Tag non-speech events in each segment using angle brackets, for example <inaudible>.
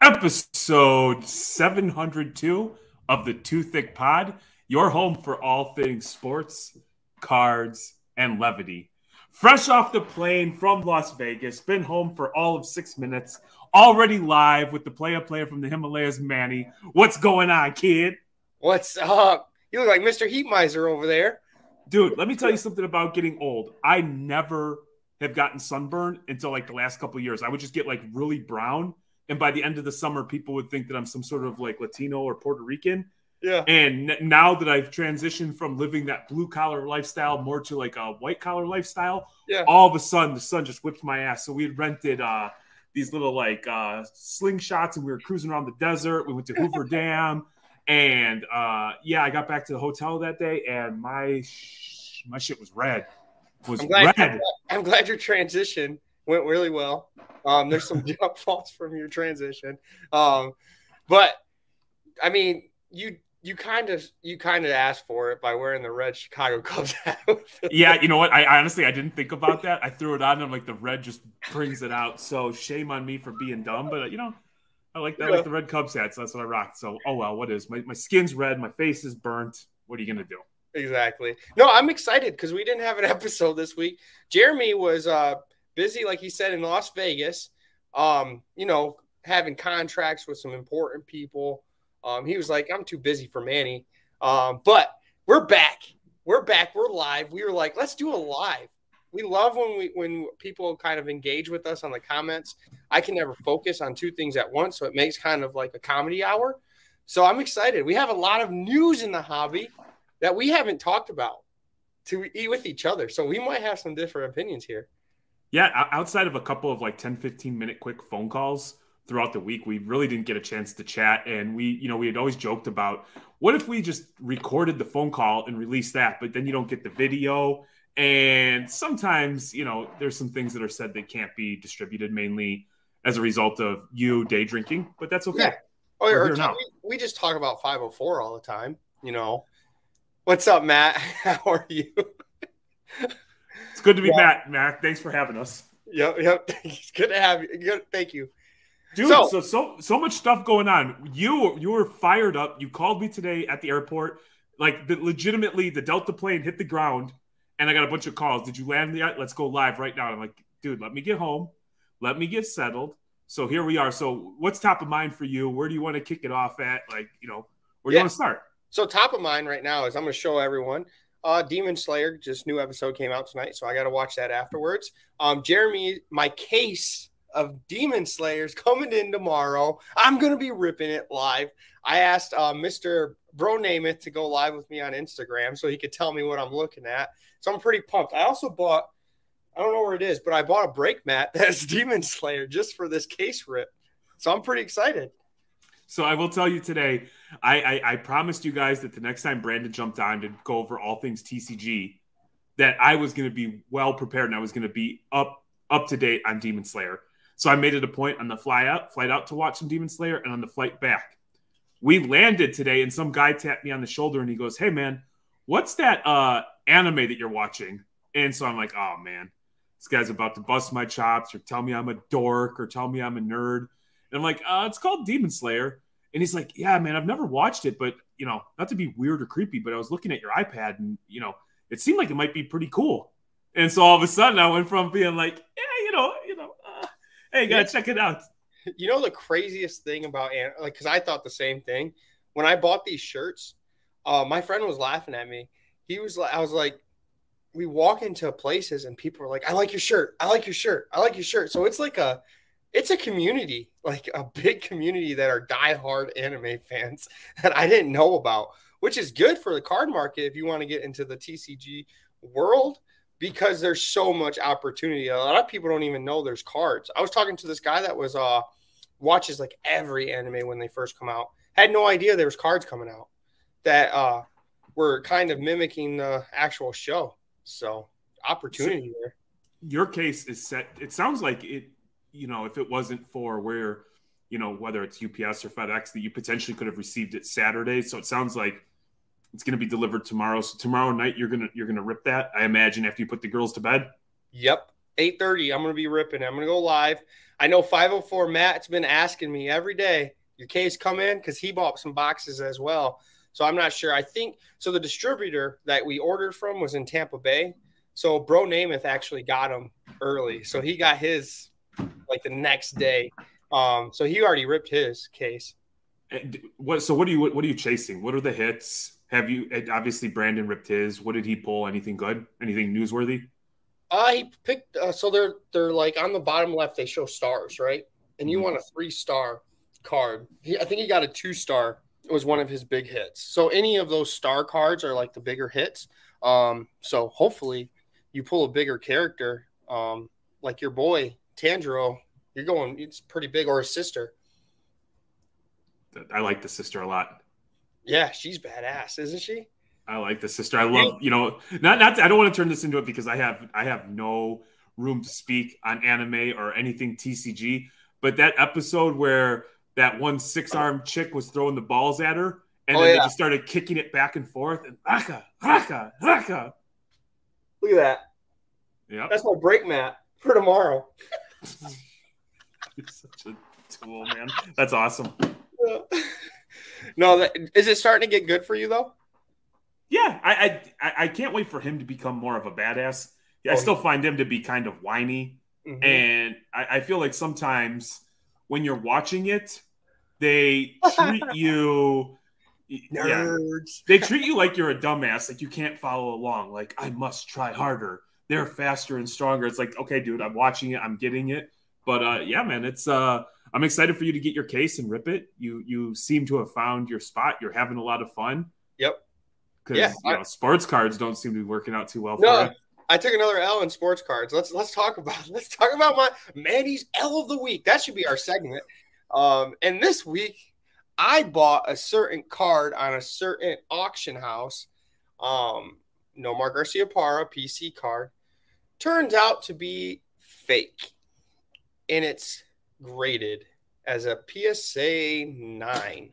Episode 702 of the 2Thicc Pod, your home for all things sports, cards, and levity. Fresh off the plane from Las Vegas, been home for all of six minutes, already live with the player player from the Himalayas, Manny. What's going on, kid? What's up? You look like Mr. Heat Heatmiser over there. Dude, let me tell you something about getting old. I never have gotten sunburn until like the last couple years. I would just get like really brown and by the end of the summer, people would think that I'm some sort of like Latino or Puerto Rican. Yeah. And n- now that I've transitioned from living that blue collar lifestyle more to like a white collar lifestyle, Yeah. all of a sudden the sun just whipped my ass. So we had rented uh, these little like uh, slingshots and we were cruising around the desert. We went to Hoover <laughs> Dam. And uh, yeah, I got back to the hotel that day and my sh- my shit was red. Was I'm glad, red. I'm glad your transition went really well. Um, there's some <laughs> jump falls from your transition. Um, but I mean, you you kind of you kind of asked for it by wearing the red Chicago Cubs <laughs> hat. yeah, you know what? I honestly I didn't think about that. I threw it on and I'm like the red just brings it out. So shame on me for being dumb, but uh, you know, I like that Yeah. like the red Cubs hat, so that's what I rocked. So oh well, what is my, my skin's red, my face is burnt. What are you gonna do? Exactly. No, I'm excited because we didn't have an <laughs> episode this week. Jeremy was uh, busy, like he said, in Las Vegas. Um, you know, having contracts with some important people. Um, he was like, "I'm too busy for Manny." Um, but we're back. We're back. We're live. We were like, "Let's do a live." We love when we when people kind of engage with us on the comments. I can never focus on two things at once, so it makes kind of like a comedy hour. So I'm excited. We have a lot of news in the hobby that we haven't talked about to eat with each other. So we might have some different opinions here. Yeah, outside of a couple of like 10, 15 minute quick phone calls throughout the week, we really didn't get a chance to chat. And we, you know, we had always joked about what if we just recorded the phone call and released that, but then you don't get the video. And sometimes, you know, there's some things that are said that can't be distributed mainly as a result of you day drinking, but that's okay. Yeah. Oh, We're or, we, we just talk about 504 all the time, you know. What's up, Matt? <laughs> How are you? It's good to be Yeah. back, Mac. Thanks for having us. Yep, yep. It's <laughs> good to have you. Good, thank you. Dude, So- so, so so much stuff going on. You you were fired up. You called me today at the airport. Like the, legitimately, the Delta plane hit the ground, and I got a bunch of calls. Did you land yet? Let's go live right now. I'm like, dude, let me get home. Let me get settled. So here we are. So what's top of mind for you? Where do you want to kick it off at? Like, you know, where do Yeah. you want to start? So top of mind right now is I'm going to show everyone. Uh, Demon Slayer, just new episode came out tonight, so I got to watch that afterwards. Um, Jeremy, my case of Demon Slayers coming in tomorrow. I'm going to be ripping it live. I asked uh, Mr. Bro Namath to go live with me on Instagram so he could tell me what I'm looking at. So I'm pretty pumped. I also bought, I don't know where it is, but I bought a break mat <laughs> that's Demon Slayer just for this case rip. So I'm pretty excited. So I will tell you today, I, I, I promised you guys that the next time Brandon jumped on to go over all things TCG, that I was going to be well prepared and I was going to be up up to date on Demon Slayer. So I made it a point on the fly out, flight out to watch some Demon Slayer, and on the flight back, we landed today, and some guy tapped me on the shoulder and he goes, "Hey man, what's that uh, anime that you're watching?" And so I'm like, "Oh man, this guy's about to bust my chops or tell me I'm a dork or tell me I'm a nerd." And I'm like, uh, "It's called Demon Slayer." And he's like, "Yeah, man, I've never watched it, but you know, not to be weird or creepy, but I was looking at your iPad, and you know, it seemed like it might be pretty cool." And so all of a sudden, I went from being like, "Yeah, you know, hey, gotta Yeah. check it out." You know the craziest thing about like because I thought the same thing when I bought these shirts. Uh, my friend was laughing at me. He was like, I was like, we walk into places and people are like, I like your shirt. I like your shirt. I like your shirt. So it's like a, it's a community, like a big community that are diehard anime fans <laughs> that I didn't know about, which is good for the card market if you want to get into the TCG world because there's so much opportunity. A lot of people don't even know there's cards. I was talking to this guy that was uh watches like every anime when they first come out. Had no idea there was cards coming out that uh were kind of mimicking the actual show. So opportunity there. your case is set. It sounds like it, you know, if it wasn't for where, you know, whether it's UPS or FedEx, that you potentially could have received it Saturday. So it sounds like it's going to be delivered tomorrow. So tomorrow night you're gonna you're gonna rip that. I imagine after you put the girls to bed. Yep, eight thirty. I'm gonna be ripping. I'm gonna go live. I know 504 Matt's been asking me every day. Your case come in because he bought some boxes as well. So I'm not sure. I think so. The distributor that we ordered from was in Tampa Bay. So Bro Namath actually got him early. So he got his like the next day. Um, so he already ripped his case. What? So what are you? What are you chasing? What are the hits? Have you? Obviously, Brandon ripped his. What did he pull? Anything good? Anything newsworthy? Uh, he picked. Uh, so they're they're like on the bottom left. They show stars, right? And you mm-hmm. want a three star card. He, I think he got a two star It was one of his big hits. So any of those star cards are like the bigger hits. Um, so hopefully you pull a bigger character, um, like your boy Tanjiro. You're going, it's pretty big, or a sister. I like the sister a lot. Yeah, she's badass, isn't she? I like the sister. I love, you know, not not. I don't want to turn this into it because I have I have no room to speak on anime or anything TCG. But that episode where that one six arm chick was throwing the balls at her, and oh, then yeah. they just started kicking it back and forth, and raka, raka, raka. Look at that. Yeah, that's my break mat for tomorrow. <laughs> <laughs> You're such a tool, man. That's awesome. No, that, is it starting to get good for you though? Yeah, I I I can't wait for him to become more of a badass. I oh, still find him to be kind of whiny, mm-hmm. and I, I feel like sometimes when you're watching it, they <laughs> treat you Nerds. Yeah, they treat you like you're a dumbass, like you can't follow along. Like I must try harder. They're faster and stronger. It's like, okay, dude, I'm watching it, I'm getting it. But uh yeah, man, it's uh I'm excited for you to get your case and rip it. You you seem to have found your spot. You're having a lot of fun. Yep. Because yeah, you know, sports cards don't seem to be working out too well no, for you. I took another L in sports cards. Let's let's talk about <laughs> let's talk about my Manny's L of the week. That should be our segment. Um, and this week, I bought a certain card on a certain auction house. Um, Nomar Garciaparra PC card turns out to be fake, and it's graded as a PSA nine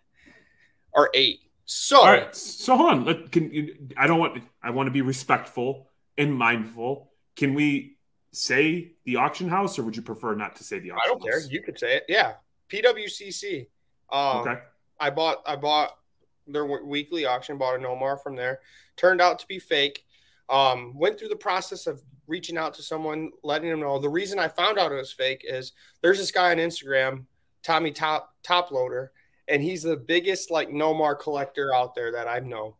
or eight. So, all right. So hold on. Let, can you, I don't want. I want to be respectful and mindful. Can we say the auction house, or would you prefer not to say the auction? I don't house? care. You could say it. Yeah, PWCC. Um, okay. I bought. I bought their weekly auction. Bought a Nomar from there. Turned out to be fake. Um, went through the process of reaching out to someone, letting them know. The reason I found out it was fake is there's this guy on Instagram, Tommy Top Top Loader, and he's the biggest like Nomar collector out there that I know.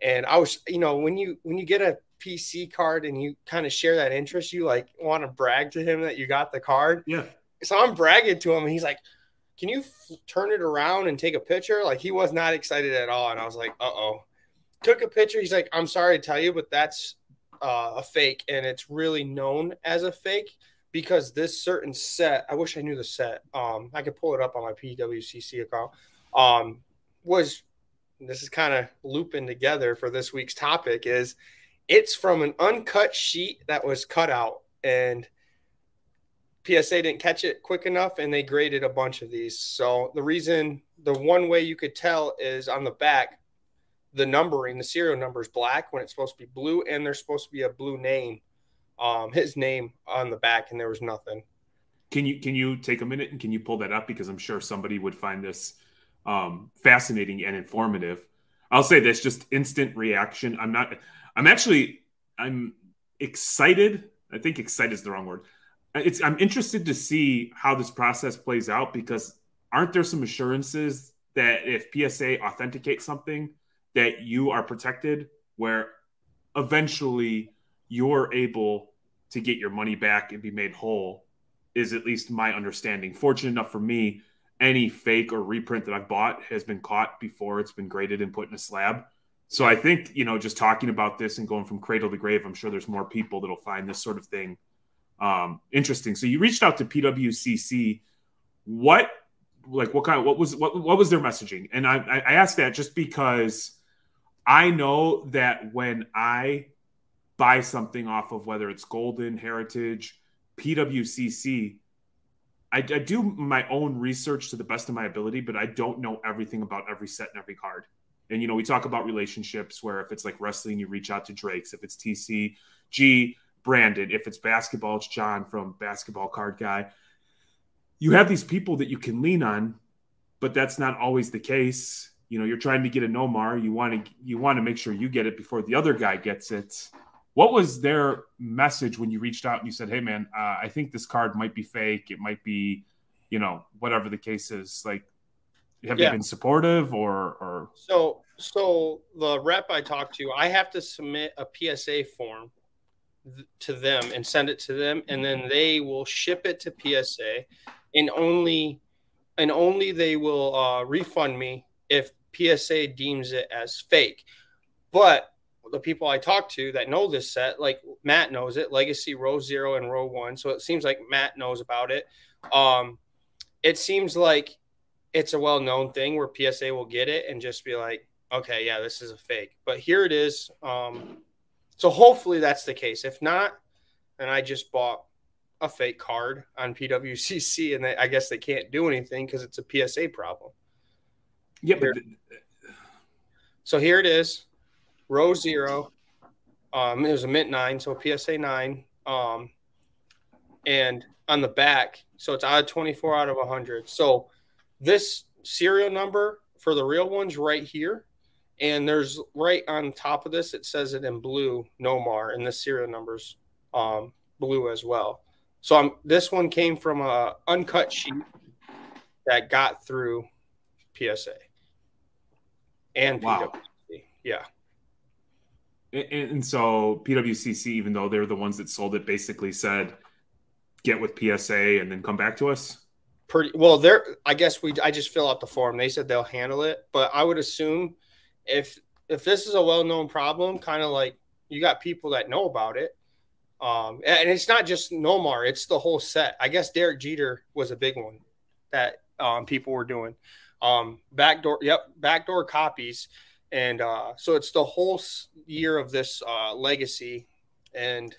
And I was, you know, when you when you get a PC card and you kind of share that interest, you like want to brag to him that you got the card. Yeah. So I'm bragging to him, and he's like, "Can you f- turn it around and take a picture?" Like he was not excited at all, and I was like, "Uh oh." Took a picture. He's like, "I'm sorry to tell you, but that's uh, a fake, and it's really known as a fake." Because this certain set, I wish I knew the set. Um, I could pull it up on my PWCC account. Um, was this is kind of looping together for this week's topic is it's from an uncut sheet that was cut out, and PSA didn't catch it quick enough, and they graded a bunch of these. So the reason, the one way you could tell is on the back, the numbering, the serial number is black when it's supposed to be blue, and there's supposed to be a blue name, um, his name on the back, and there was nothing. Can you can you take a minute and can you pull that up because I'm sure somebody would find this um, fascinating and informative. I'll say this: just instant reaction. I'm not. I'm actually I'm excited. I think excited is the wrong word. It's I'm interested to see how this process plays out because aren't there some assurances that if PSA authenticates something that you are protected where eventually you're able to get your money back and be made whole is at least my understanding. Fortunate enough for me, any fake or reprint that I've bought has been caught before it's been graded and put in a slab. So I think, you know, just talking about this and going from cradle to grave, I'm sure there's more people that'll find this sort of thing um, interesting. So you reached out to PWCC. What, like, what kind of, what was, what, what was their messaging? And I, I asked that just because I know that when I buy something off of whether it's Goldin, Heritage, PWCC, I, I do my own research to the best of my ability, but I don't know everything about every set and every card. And you know, we talk about relationships where if it's like wrestling, you reach out to Drake's. If it's TCG, Brandon. If it's basketball, it's John from Basketball Card Guy. You have these people that you can lean on, but that's not always the case. You know, you're trying to get a Nomar. You want to you want to make sure you get it before the other guy gets it. What was their message when you reached out and you said, "Hey, man, uh, I think this card might be fake. It might be, you know, whatever the case is." Like, have yeah. they been supportive or or so so the rep i talked to i have to submit a psa form th- to them and send it to them and then they will ship it to psa and only and only they will uh, refund me if psa deems it as fake but the people i talk to that know this set like matt knows it legacy row zero and row one so it seems like matt knows about it um it seems like it's a well-known thing where PSA will get it and just be like, okay, yeah, this is a fake. But here it is. Um, so hopefully that's the case. If not, and I just bought a fake card on PWCC, and they, I guess they can't do anything because it's a PSA problem. Yeah, but so here it is, row zero. Um, it was a mint nine, so PSA nine. Um, and on the back, so it's out of 24 out of 100. So this serial number for the real ones right here. And there's right on top of this, it says it in blue, Nomar, and the serial numbers um, blue as well. So I'm, this one came from a uncut sheet that got through PSA and wow. PWCC. Yeah. And, and so PWCC, even though they're the ones that sold it, basically said, get with PSA and then come back to us pretty well they're i guess we i just fill out the form they said they'll handle it but i would assume if if this is a well-known problem kind of like you got people that know about it um and it's not just nomar it's the whole set i guess derek jeter was a big one that um people were doing um backdoor yep backdoor copies and uh so it's the whole year of this uh legacy and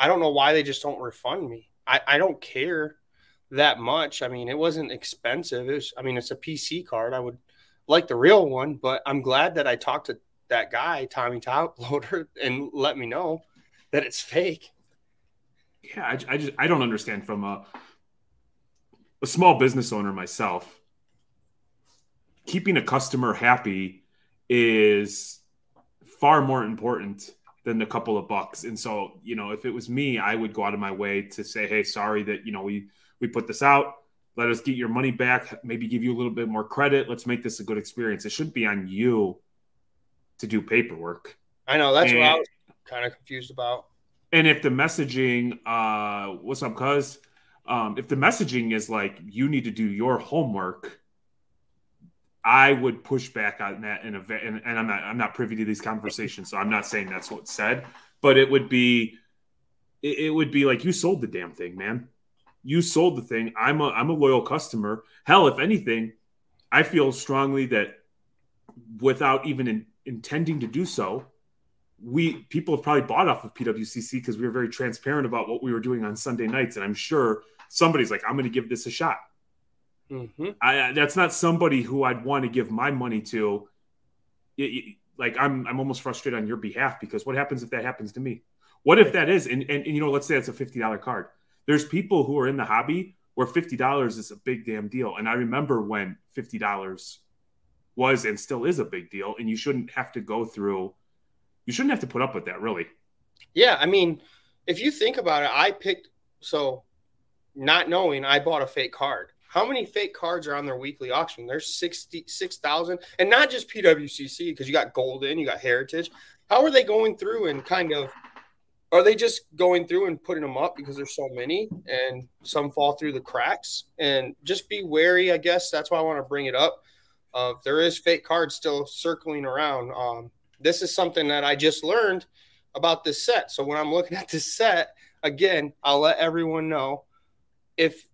i don't know why they just don't refund me i i don't care that much. I mean, it wasn't expensive. It was, I mean, it's a PC card. I would like the real one, but I'm glad that I talked to that guy, Tommy Top Loader, <laughs> and let me know that it's fake. Yeah, I, I just I don't understand from a a small business owner myself. Keeping a customer happy is far more important than a couple of bucks. And so, you know, if it was me, I would go out of my way to say, "Hey, sorry that you know we we put this out. Let us get your money back, maybe give you a little bit more credit. Let's make this a good experience. It shouldn't be on you to do paperwork. I know that's and, what I was kind of confused about. And if the messaging, uh, what's up, cuz? Um, if the messaging is like you need to do your homework, I would push back on that in a and, and I'm not I'm not privy to these conversations, so I'm not saying that's what's said, but it would be it, it would be like you sold the damn thing, man you sold the thing. I'm a I'm a loyal customer. Hell, if anything, I feel strongly that without even in, intending to do so, we people have probably bought off of PWCC because we were very transparent about what we were doing on Sunday nights, and I'm sure somebody's like, "I'm going to give this a shot." Mm-hmm. I, that's not somebody who I'd want to give my money to. It, it, like I'm, I'm almost frustrated on your behalf because what happens if that happens to me? What if that is, and, and, and you know, let's say it's a fifty dollar card there's people who are in the hobby where $50 is a big damn deal. And I remember when $50 was and still is a big deal. And you shouldn't have to go through, you shouldn't have to put up with that, really. Yeah. I mean, if you think about it, I picked, so not knowing, I bought a fake card. How many fake cards are on their weekly auction? There's 66,000 and not just PWCC because you got Goldin, you got Heritage. How are they going through and kind of are they just going through and putting them up because there's so many and some fall through the cracks? And just be wary i guess. That's why i want to bring it up. Uh, there is fake cards still circling around um, this is something that i just learned about this set. So when i'm looking at this set again i'll let everyone know. If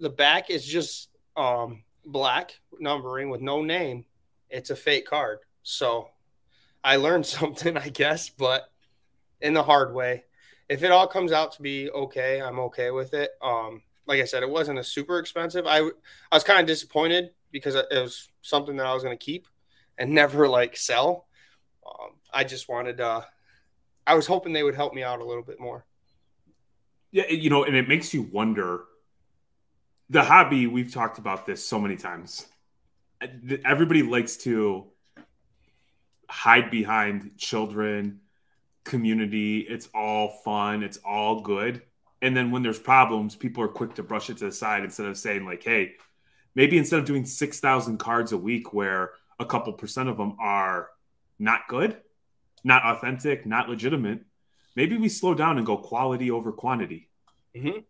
the back is just um, black numbering with no name it's a fake card so i learned <laughs> something i guess but in the hard way. If it all comes out to be okay, I'm okay with it. Um, like I said, it wasn't a super expensive. I I was kind of disappointed because it was something that I was going to keep and <laughs> never like sell. Um, I just wanted uh I was hoping they would help me out a little bit more. Yeah, you know, and it makes you wonder. The hobby, we've talked about this so many times. Everybody likes to hide behind children, community. It's all fun, it's all good. And then when there's problems, people are quick to brush it to the side instead of saying, like, hey, maybe instead of doing 6,000 cards a week where a couple percent of them are not good, not authentic, not legitimate, maybe we slow down and go quality over quantity. Mm-hmm.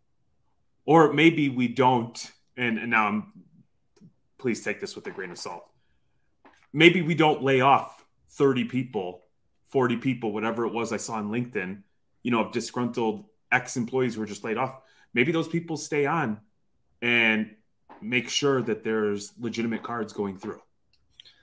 Or maybe we don't, and, and now I'm, please take this with a grain of salt. Maybe we don't lay off 30 people, 40 people, whatever it was I saw on LinkedIn, you know, of disgruntled ex employees who were just laid off. Maybe those people stay on and make sure that there's legitimate cards going through.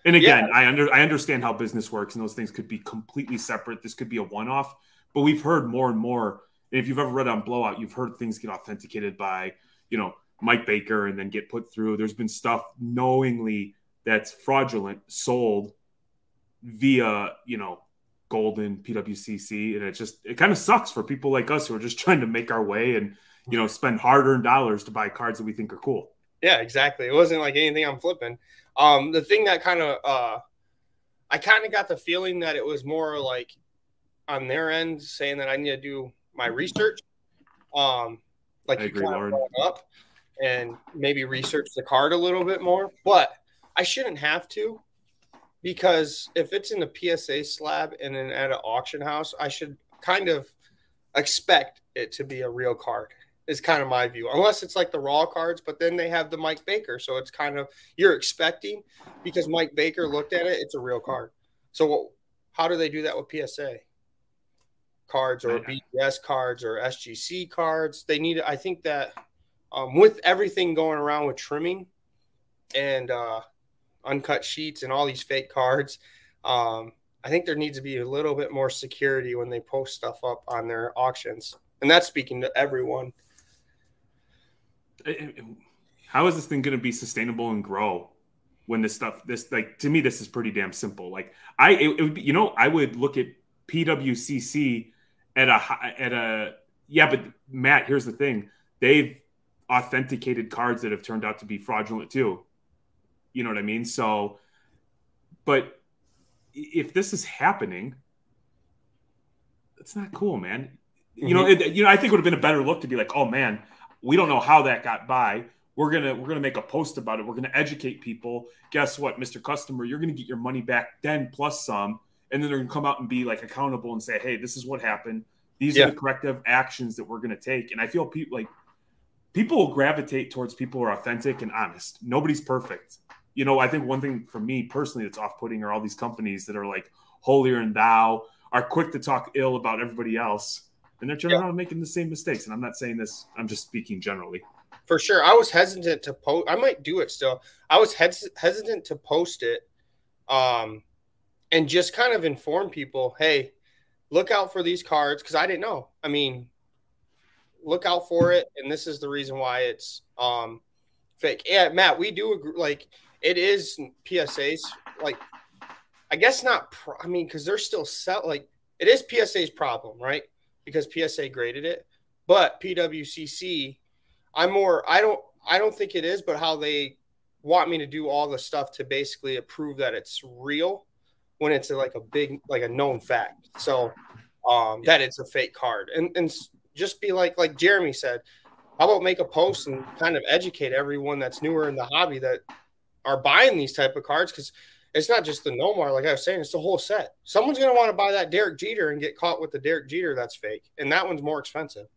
And again, yeah. I under I understand how business works, and those things could be completely separate. This could be a one off, but we've heard more and more. And if you've ever read on Blowout, you've heard things get authenticated by you know Mike Baker and then get put through. There's been stuff knowingly that's fraudulent sold via you know Goldin PWCC, and it just it kind of sucks for people like us who are just <laughs> trying to make our way and you know spend hard earned dollars to buy cards that we think are cool. Yeah, exactly. It wasn't like anything I'm flipping. Um, the thing that kind of uh, I kind of got the feeling that it was more like on their end saying that I need to do my research. Um, like I you agree, kind of up and maybe research the card a little bit more, but I shouldn't have to because if it's in a PSA slab and then at an auction house, I should kind of expect it to be a real card is kind of my view, unless it's like the raw cards, but then they have the Mike Baker. So it's kind of you're expecting because Mike Baker looked at it, it's a real card. So how do they do that with PSA cards or BGS cards or SGC cards? They need, I think that um, with everything going around with trimming and uh, uncut sheets and all these fake cards, um, I think there needs to be a little bit more security when they post stuff up on their auctions. And that's speaking to everyone how is this thing going to be sustainable and grow when this stuff this like to me this is pretty damn simple like i it, it would be you know i would look at pwcc at a at a yeah but matt here's the thing they've authenticated cards that have turned out to be fraudulent too you know what i mean so but if this is happening it's not cool man you mm-hmm. know it, you know i think it would have been a better look to be like oh man we don't know how that got by. We're gonna we're gonna make a post about it. We're gonna educate people. Guess what, Mr. Customer, you're gonna get your money back then plus some, and then they're gonna come out and be like accountable and say, hey, this is what happened. These yeah. are the corrective actions that we're gonna take. And I feel people like people will gravitate towards people who are authentic and honest. Nobody's perfect. You know, I think one thing for me personally that's off-putting are all these companies that are like holier than thou, are quick to talk ill about everybody else and they're turning yeah. around making the same mistakes. And I'm not saying this; I'm just speaking generally. For sure, I was hesitant to post. I might do it still. I was hes- hesitant to post it, um, and just kind of inform people, hey, look out for these cards because I didn't know. I mean, look out for it, and this is the reason why it's um fake. Yeah, Matt, we do agree. Like, it is PSAs. Like, I guess not. Pro- I mean, because they're still set. Like, it is PSA's problem, right? because PSA graded it. But PWCC, I'm more. I don't. I don't think it is, but how they want me to do all the stuff to basically approve that it's real when it's like a big, like a known fact. So um, that it's a fake card, and and just be like, like Jeremy said, how about make a post and kind of educate everyone that's newer in the hobby that are buying these type of cards because it's not just the Nomar, like I was saying, it's the whole set. Someone's going to want to buy that Derek Jeter and get caught with the Derek Jeter that's fake, and that one's more expensive.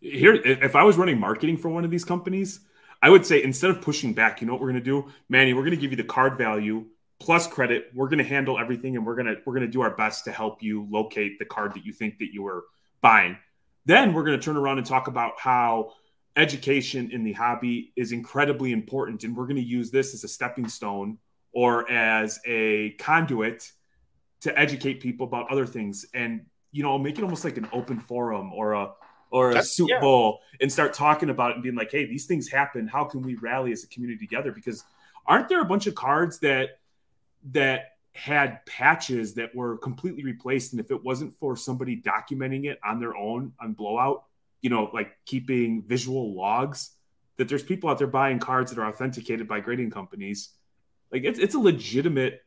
Here, if I was running marketing for one of these companies, I would say instead of pushing back, you know what we're going to do, Manny? We're going to give you the card value plus credit. We're going to handle everything, and we're going to we're going to do our best to help you locate the card that you think that you were buying. Then we're going to turn around and talk about how education in the hobby is incredibly important, and we're going to use this as a stepping stone or as a conduit to educate people about other things and you know make it almost like an open forum or a or a That's- soup yeah. bowl and start talking about it and being like, hey, these things happen. How can we rally as a community together? Because aren't there a bunch of cards that that had patches that were completely replaced? And if it wasn't for somebody documenting it on their own on blowout, you know, like keeping visual logs, that there's people out there buying cards that are authenticated by grading companies. Like it's it's a legitimate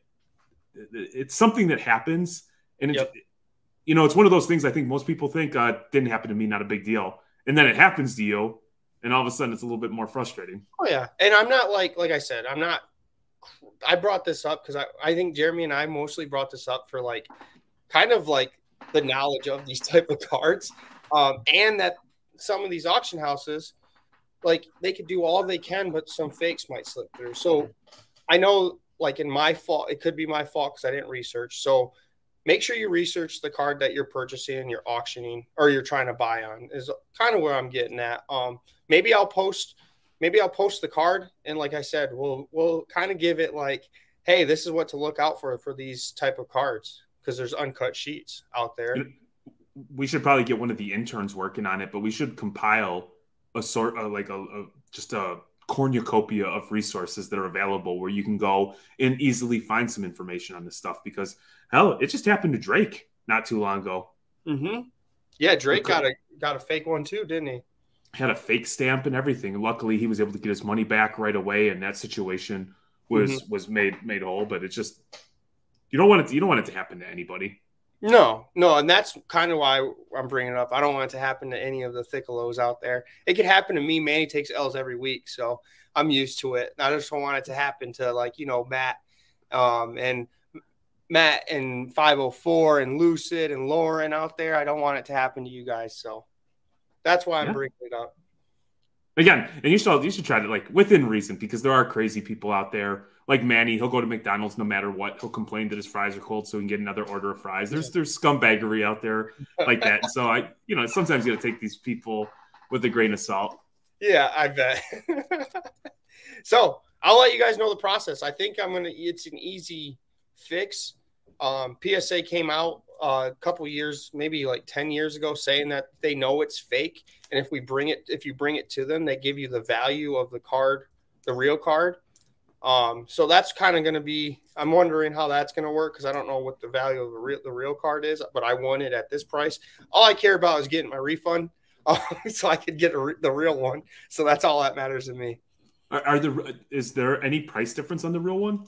it's something that happens and Yep. you know it's one of those things i think most people think uh, didn't happen to me not a big deal and then it happens to you and all of a sudden it's a little bit more frustrating Oh yeah, and I'm not like like I said, I'm not. I brought this up because I I think Jeremy and I mostly brought this up for like, kind of like the knowledge of these <laughs> type of cards, um, and that some of these auction houses, like they could do all they can, but some fakes might slip through. So I know, like in my fault, it could be my fault because I didn't research. So make sure you research the card that you're purchasing, you're auctioning, or you're trying to buy on. Is kind of where I'm getting at. Um, maybe I'll post maybe I'll post the card and like I said, we'll we'll kind of give it like, hey, this is what to look out for for these type of cards because there's uncut sheets out there. we should probably get one of the interns working on it but we should compile a sort of like a, a just a cornucopia of resources that are available where you can go and easily find some information on this stuff because hell it just happened to drake not too long ago Mm-hmm. Yeah, Drake Okay. got a got a fake one too, didn't he? Had a fake stamp and everything. Luckily, he was able to get his money back right away, and that situation was Mm-hmm. was made made whole. But it's just you don't want it. To, you don't want it to happen to anybody. No, no, and that's kind of why I'm bringing it up. I don't want it to happen to any of the Thiccalos out there. It could happen to me. Manny takes L's every week, so I'm used to it. I just don't want it to happen to like you know Matt, um, and Matt and 504 and Lucid and Lauren out there. I don't want it to happen to you guys, so that's why I'm Yeah. bringing it up. Again, and you should you should try to like within reason because there are crazy people out there. Like Manny, he'll go to McDonald's no matter what. He'll complain that his fries are cold so he can get another order of fries. There's there's scumbaggery out there like that. so I, you know, sometimes you got to take these people with a grain of salt. Yeah, I bet. <laughs> so I'll let you guys know the process. I think I'm gonna. It's an easy fix. Um, PSA came out uh, a couple years, maybe like ten years ago, saying that they know it's fake, and if we bring it, if you bring it to them, they give you the value of the card, the real card. Um, so that's kind of going to be. I'm wondering how that's going to work because I don't know what the value of the real the real card is, but I want it at this price. All I care about is getting my refund, uh, <laughs> so I could get a re- the real one. So that's all that matters to me. Are, are there is there any price difference on the real one?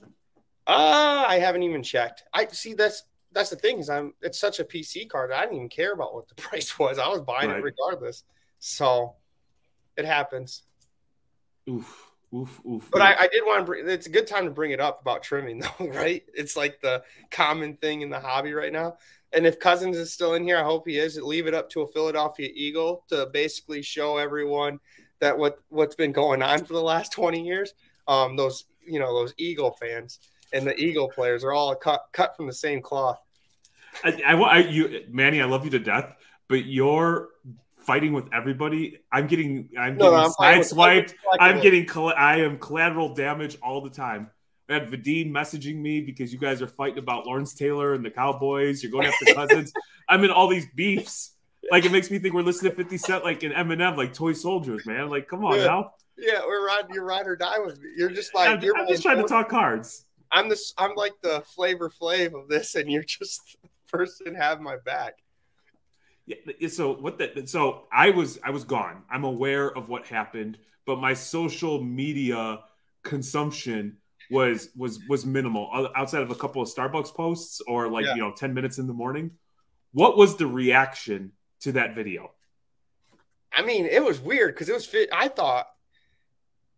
Uh, I haven't even checked. I see that's that's the thing is I'm it's such a PC card. I didn't even care about what the <laughs> price was. I was buying Right. it regardless. So it happens. Oof, oof, oof. But oof. I, I did want to bring it's a good time to bring it up about trimming <laughs> though, right? It's like the common thing in the hobby right now. And if Cousins is still in here, I hope he is. Leave it up to a Philadelphia Eagle to basically show everyone that what what's been going on for the last 20 years. Um, those you know those Eagle fans and the Eagle players are all cut cut from the same cloth. I, I, I, you, Manny, I love you to death, but you're fighting with everybody. I'm getting, I'm No, getting I'm sideswiped. I'm getting, coll- I am collateral damage all the time. I had Vadim messaging me because you guys are fighting about Lawrence Taylor and the Cowboys. You're going after <laughs> Cousins. I'm in all these beefs. Like it makes me think we're listening to 50 Cent like an Eminem, like toy soldiers, man. Like, come on Yeah. now. Yeah, we're riding. You're ride or die with me. You're just like I'm, you're I'm just trying to talk cards. I'm this. I'm like the flavor flav of this, and you're just <laughs> the person have my back. Yeah. So what the so I was I was gone. I'm aware of what happened, but my social media consumption was was was minimal outside of a couple of Starbucks posts or like Yeah. you know 10 minutes in the morning. What was the reaction to that video? I mean, it was weird because it was fit. I thought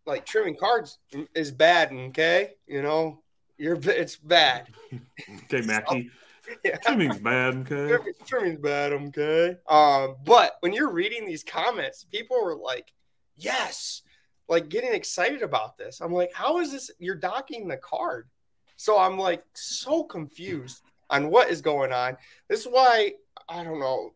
like trimming cards mm, is bad. Okay, you know, you're it's bad. <laughs> Okay, Mackie. <laughs> Yeah. Trimming's bad, okay? Trimming- Trimming's bad. Okay. Um, but when you're reading these comments, people were like, "Yes," like getting excited about this. I'm like, "How is this? You're docking the card." So I'm like so confused on what is going on. This is why I don't know.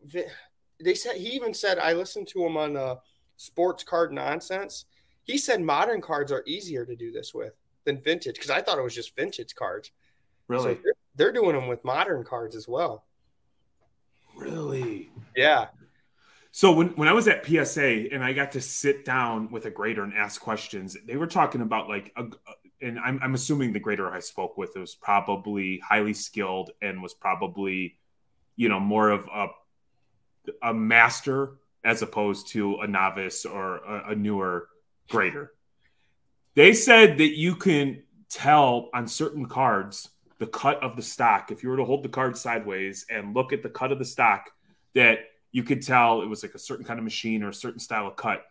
They said he even said I listened to him on uh, Sports Card Nonsense. He said modern cards are easier to do this with than vintage because I thought it was just vintage cards. Really? So they're, they're doing them with modern cards as well. really? Yeah. So when, when I was at PSA and I got to sit down with a grader and ask questions, they were talking about like a, and I'm, I'm assuming the grader I spoke with was probably highly skilled and was probably, you know, more of a a master as opposed to a novice or a, a newer grader. They said that you can tell on certain cards the cut of the stock. If you were to hold the card sideways and look at the cut of the stock, that you could tell it was like a certain kind of machine or a certain style of cut.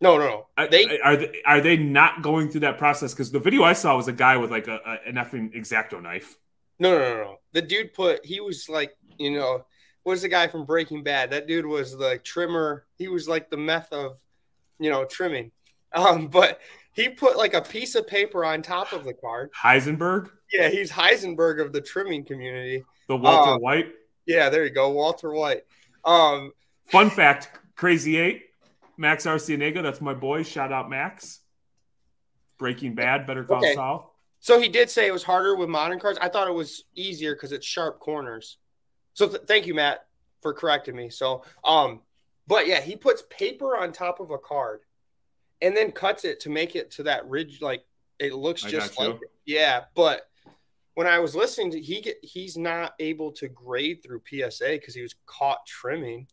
No, no, no. They are they, are they not going through that process? Because the video I saw was a guy with like a, a an effing exacto knife. No, no, no, no. The dude put he was like you know was the guy from Breaking Bad? That dude was the trimmer. He was like the meth of you know trimming. <laughs> Um, but he put like a piece of paper on top of the card. Heisenberg. Yeah, he's Heisenberg of the trimming community. The Walter um, White. Yeah, there you go, Walter White. Um, Fun fact: Crazy Eight, Max Arciniega. That's my boy. Shout out Max. Breaking Bad, Better Call okay. Saul. So he did say it was harder with modern cards. I thought it was easier because it's sharp corners. So th- thank you, Matt, for correcting me. So, um, but yeah, he puts paper on top of a card, and then cuts it to make it to that ridge. Like it looks just like it. yeah. But when I was listening to he get he's not able to grade through PSA because he was caught trimming.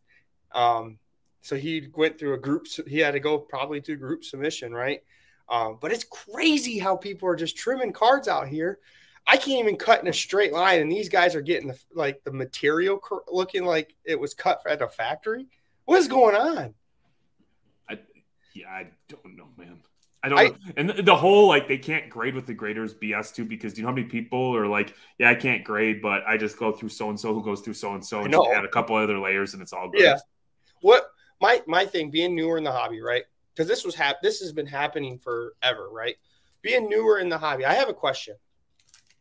Um, so he went through a group. He had to go probably through group submission, right? Um, but it's crazy how people are just trimming cards out here. I can't even cut in a straight line, and these guys are getting the like the material looking like it was cut at a factory. What is going on? Yeah, I don't know, man. I don't I, know. And the whole like they can't grade with the graders BS too because do you know how many people are like, yeah, I can't grade, but I just go through so and so who goes through so and so and add a couple other layers and it's all good. Yeah. What my my thing being newer in the hobby, right? Because this was hap this has been happening forever, right? Being newer in the hobby, I have a question.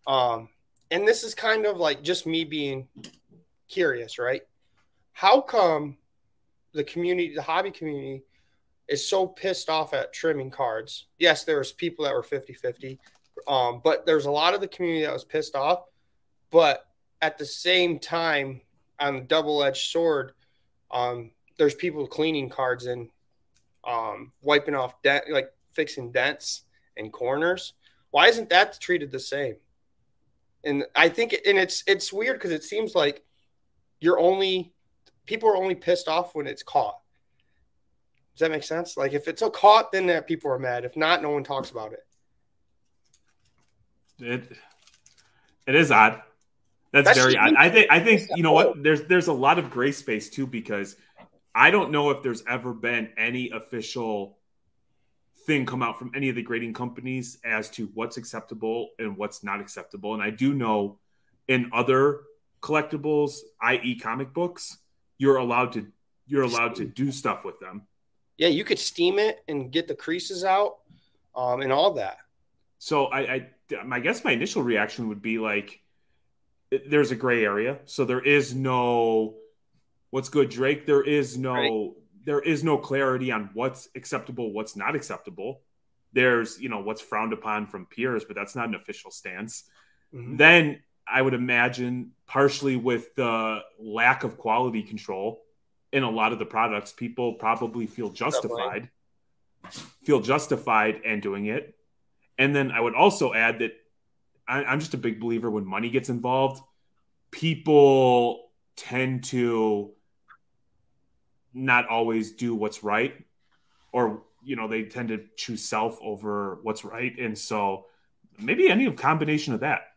Um, and this is kind of like just me being curious, right? How come the community, the hobby community, is so pissed off at trimming cards. Yes, there was people that were 50-50, um, but there's a lot of the community that was pissed off. But at the same time, on the double-edged sword, um, there's people cleaning cards and um, wiping off dent, like fixing dents and corners. Why isn't that treated the same? And I think, and it's it's weird because it seems like you're only people are only pissed off when it's caught does that make sense? Like if it's a caught, then people are mad. If not, no one talks about it. It it is odd. That's, That's very odd. I think I think you know what? There's there's a lot of gray space too because I don't know if there's ever been any official thing come out from any of the grading companies as to what's acceptable and what's not acceptable. And I do know in other collectibles, i.e., comic books, you're allowed to you're allowed to do stuff with them yeah, you could steam it and get the creases out um, and all that. So I, I, I guess my initial reaction would be like, there's a gray area. So there is no, what's good, Drake. There is no, right. there is no clarity on what's acceptable, what's not acceptable. There's, you know, what's frowned upon from peers, but that's not an official stance. Mm-hmm. Then I would imagine, partially with the lack of quality control, in a lot of the products, people probably feel justified, feel justified and doing it. And then I would also add that I, I'm just a big believer when money gets involved, people tend to not always do what's right or you know they tend to choose self over what's right and so maybe any combination of that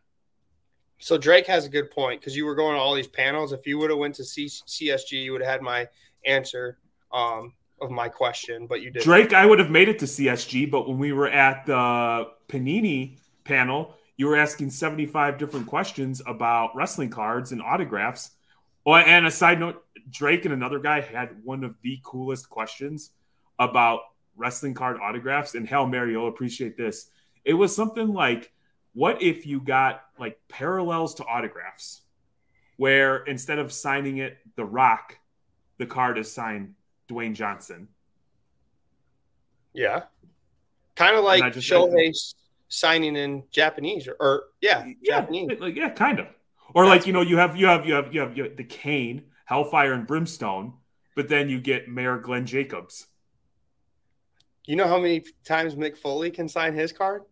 so Drake has a good point because you were going to all these panels. If you would have went to C- CSG, you would have had my answer um, of my question, but you did. Drake, I would have made it to CSG, but when we were at the Panini panel, you were asking 75 different questions about wrestling cards and autographs. Oh, and a side note, Drake and another guy had one of the coolest questions about wrestling card autographs. And hell, Mary, you'll appreciate this. It was something like what if you got like parallels to autographs where instead of signing it the rock the card is signed dwayne johnson? Yeah. Kind of like shohei signing in japanese or, or yeah, yeah japanese. like, yeah kind of. Or That's like you know you have you have you have you have, you have the Kane hellfire and brimstone but then you get Mayor Glenn Jacobs. You know how many times Mick Foley can sign his card?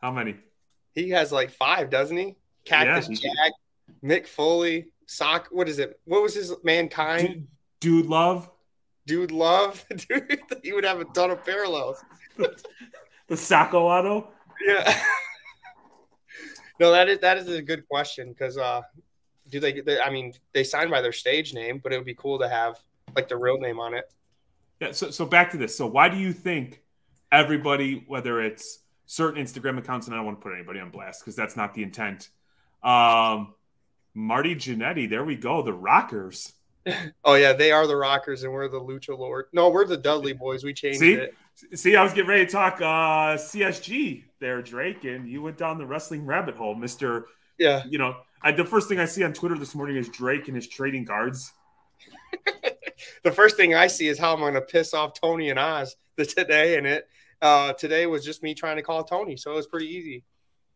How many? He has like five, doesn't he? Cactus Yeah. Jack, Mick Foley, sock. What is it? What was his mankind? Dude, dude love Dude, love. <laughs> Dude, he would have a ton of parallels. <laughs> the Socko Auto. Yeah. <laughs> no, that is that is a good question because uh, do they, they? I mean, they sign by their stage name, but it would be cool to have like the real name on it. Yeah. So so back to this. So why do you think everybody, whether it's certain Instagram accounts, and I don't want to put anybody on blast because that's not the intent. Um, Marty Jannetty, there we go. The Rockers. Oh yeah, they are the Rockers, and we're the Lucha Lord. No, we're the Dudley Boys. We changed See? it. See, I was getting ready to talk uh, CSG there, Drake, and you went down the wrestling rabbit hole, Mister. Yeah, You know, I, the first thing I see on Twitter this morning is Drake and his trading cards. <laughs> the first thing I see is how I'm going to piss off Tony and Oz the today, and it uh, today was just me trying to call Tony, so it was pretty easy.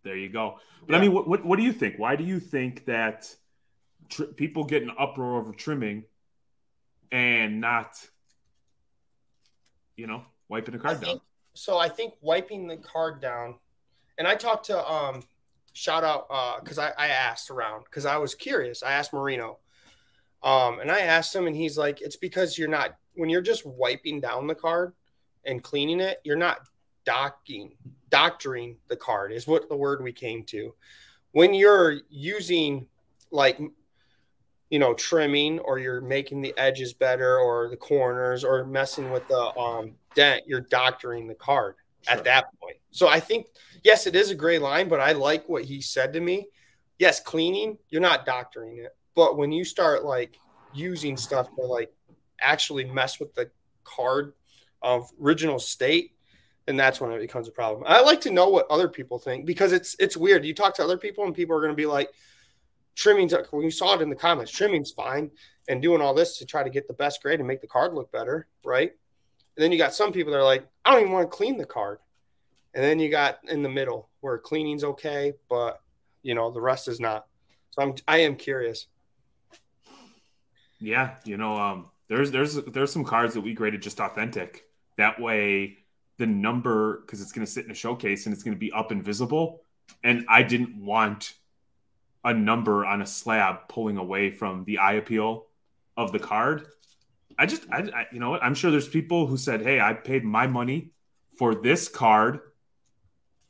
There you go. But I mean, what, what what do you think? Why do you think that tr- people get an uproar over trimming and not, you know, wiping a I card down? think- so I think wiping the card down, and I talked to um shout out uh because I, I asked around because I was curious. I asked Marino, um, and I asked him, and he's like, it's because you're not when you're just wiping down the card and cleaning it, you're not docking doctoring the card is what the word we came to. When you're using like you know trimming or you're making the edges better or the corners or messing with the um dent you're doctoring the card Sure. at that point so i think yes it is a gray line but i like what he said to me yes cleaning you're not doctoring it but when you start like using stuff to like actually mess with the card of original state and that's when it becomes a problem. I like to know what other people think because it's it's weird. You talk to other people and people are going to be like trimming's when you saw it in the comments. Trimming's fine and doing all this to try to get the best grade and make the card look better right? And then you got some people that are like i don't even want to clean the card. And then you got in the middle where cleaning's okay but you know the rest is not. So i'm i am curious. Yeah, you know, um, there's there's there's some cards that we graded just authentic. That way, the number because it's going to sit in a showcase and it's going to be up and visible. And I didn't want a number on a slab pulling away from the eye appeal of the card. I just, I, I you know what? I'm sure there's people who said, "Hey, I paid my money for this card.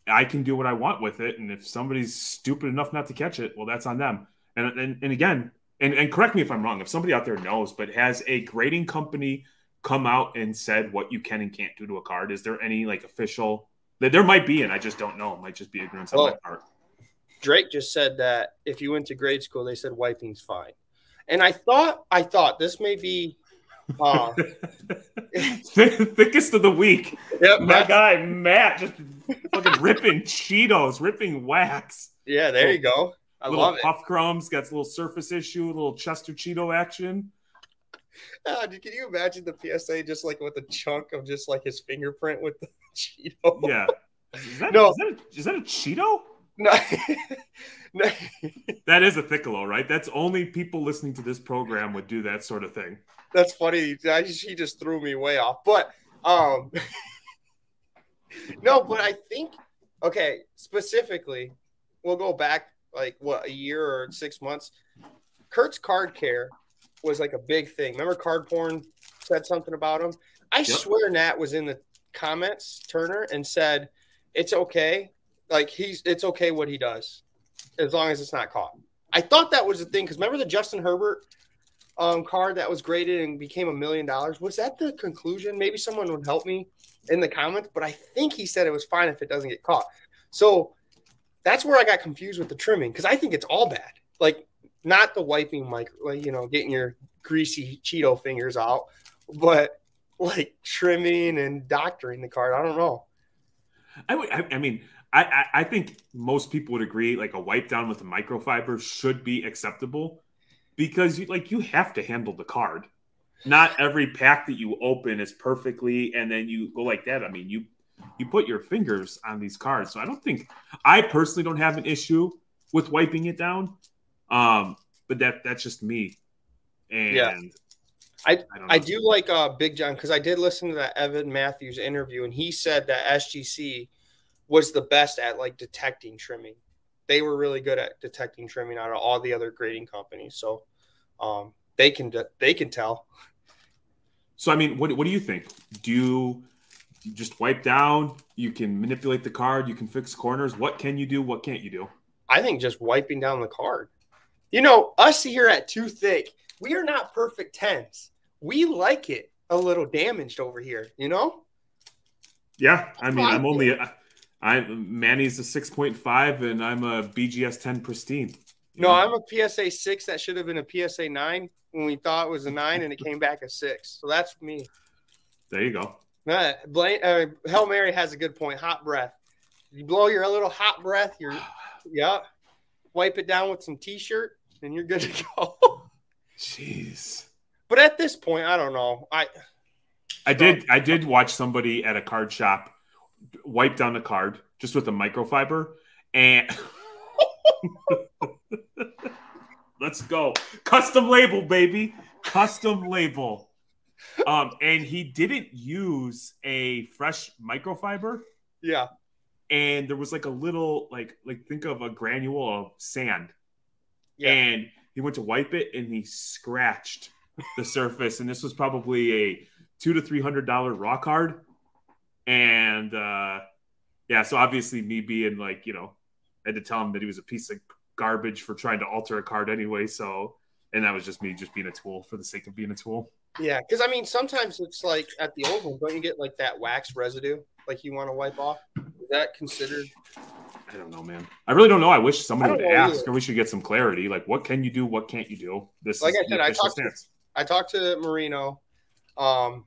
I can do what I want with it, and if somebody's stupid enough not to catch it, well, that's on them." And and, and again, and, and correct me if I'm wrong, if somebody out there knows, but has a grading company come out and said what you can and can't do to a card? Is there any like official? There there might be, and I just don't know. It might just be ignorance on my part. drake just said that if you went to grade school they said wiping's fine and i thought i thought this may be uh <laughs> Thickest of the week. <laughs> yep, My guy Matt just fucking ripping <laughs> Cheetos, ripping wax. yeah there you go i little love it puff crumbs, got a little surface issue, a little Chester Cheeto action. Ah, can you imagine the psa just like with a chunk of just like his fingerprint with the <laughs> cheeto Yeah. Is that, No. is that, a, is that a Cheeto? no, <laughs> no. That is a Thiccalo, right? That's only people listening to this program would do that sort of thing. That's funny. I just, he just threw me way off. But um <laughs> no, but I think okay, specifically, we'll go back like what a year or six months. Kurt's card care was like a big thing. Remember card porn said something about him? I swear Nat was in the comments, Turner, and said it's okay. Like he's it's okay what he does, as long as it's not caught. I thought that was the thing because remember the Justin Herbert um, card that was graded and became a million dollars. Was that the conclusion? Maybe someone would help me in the comments, but I think he said it was fine if it doesn't get caught. So that's where I got confused with the trimming because I think it's all bad. Like not the wiping, like, like you know, getting your greasy Cheeto fingers out, but like trimming and doctoring the card. I don't know. I, I mean, I, I, I think most people would agree like a wipe down with a microfiber should be acceptable because you like you have to handle the card. Not every pack that you open is perfectly, and then you go like that. I mean, you you put your fingers on these cards, so I don't think I personally don't have an issue with wiping it down. Um, but that that's just me, and Yeah. I I, I do like uh, Big John because I did listen to that Evan Mathis interview, and he said that SGC was the best at like detecting trimming. They were really good at detecting trimming out of all the other grading companies, so um, they can they can tell. So I mean, what what do you think? Do you just wipe down? You can manipulate the card. You can fix corners. What can you do? What can't you do? I think just wiping down the card. You know, us here at 2Thicc, we are not perfect tens. We like it a little damaged over here, you know? Yeah. I mean, I'm only, I'm Manny's a 6.5 and I'm a BGS 10 pristine. No, know? I'm a PSA 6 that should have been a PSA 9 when we thought it was a 9 and it came back a 6. So that's me. There you go. Uh, Blaine, uh, Hell Mary has a good point. Hot breath. You blow your little hot breath, you're, <sighs> yeah, wipe it down with some t shirt and you're good to go. Jeez. But at this point, I don't know. I I did I did watch somebody at a card shop wipe down the card just with a microfiber and <laughs> let's go. Custom label, baby. Custom label. Um, and he didn't use a fresh microfiber. Yeah. And there was like a little like like think of a granule of sand. Yeah. And he went to wipe it and he scratched the surface. And this was probably a two to three hundred dollar raw card. And uh yeah, so obviously me being like, you know, I had to tell him that he was a piece of garbage for trying to alter a card anyway. So and that was just me just being a tool for the sake of being a tool. Yeah, because I mean sometimes it's like at the old one, don't you get like that wax residue like you want to wipe off? Is that considered I don't know, man. I really don't know. I wish somebody would ask, either. or we should get some clarity. Like, what can you do? What can't you do? This, like I said, I talked, to, I talked to Marino, um,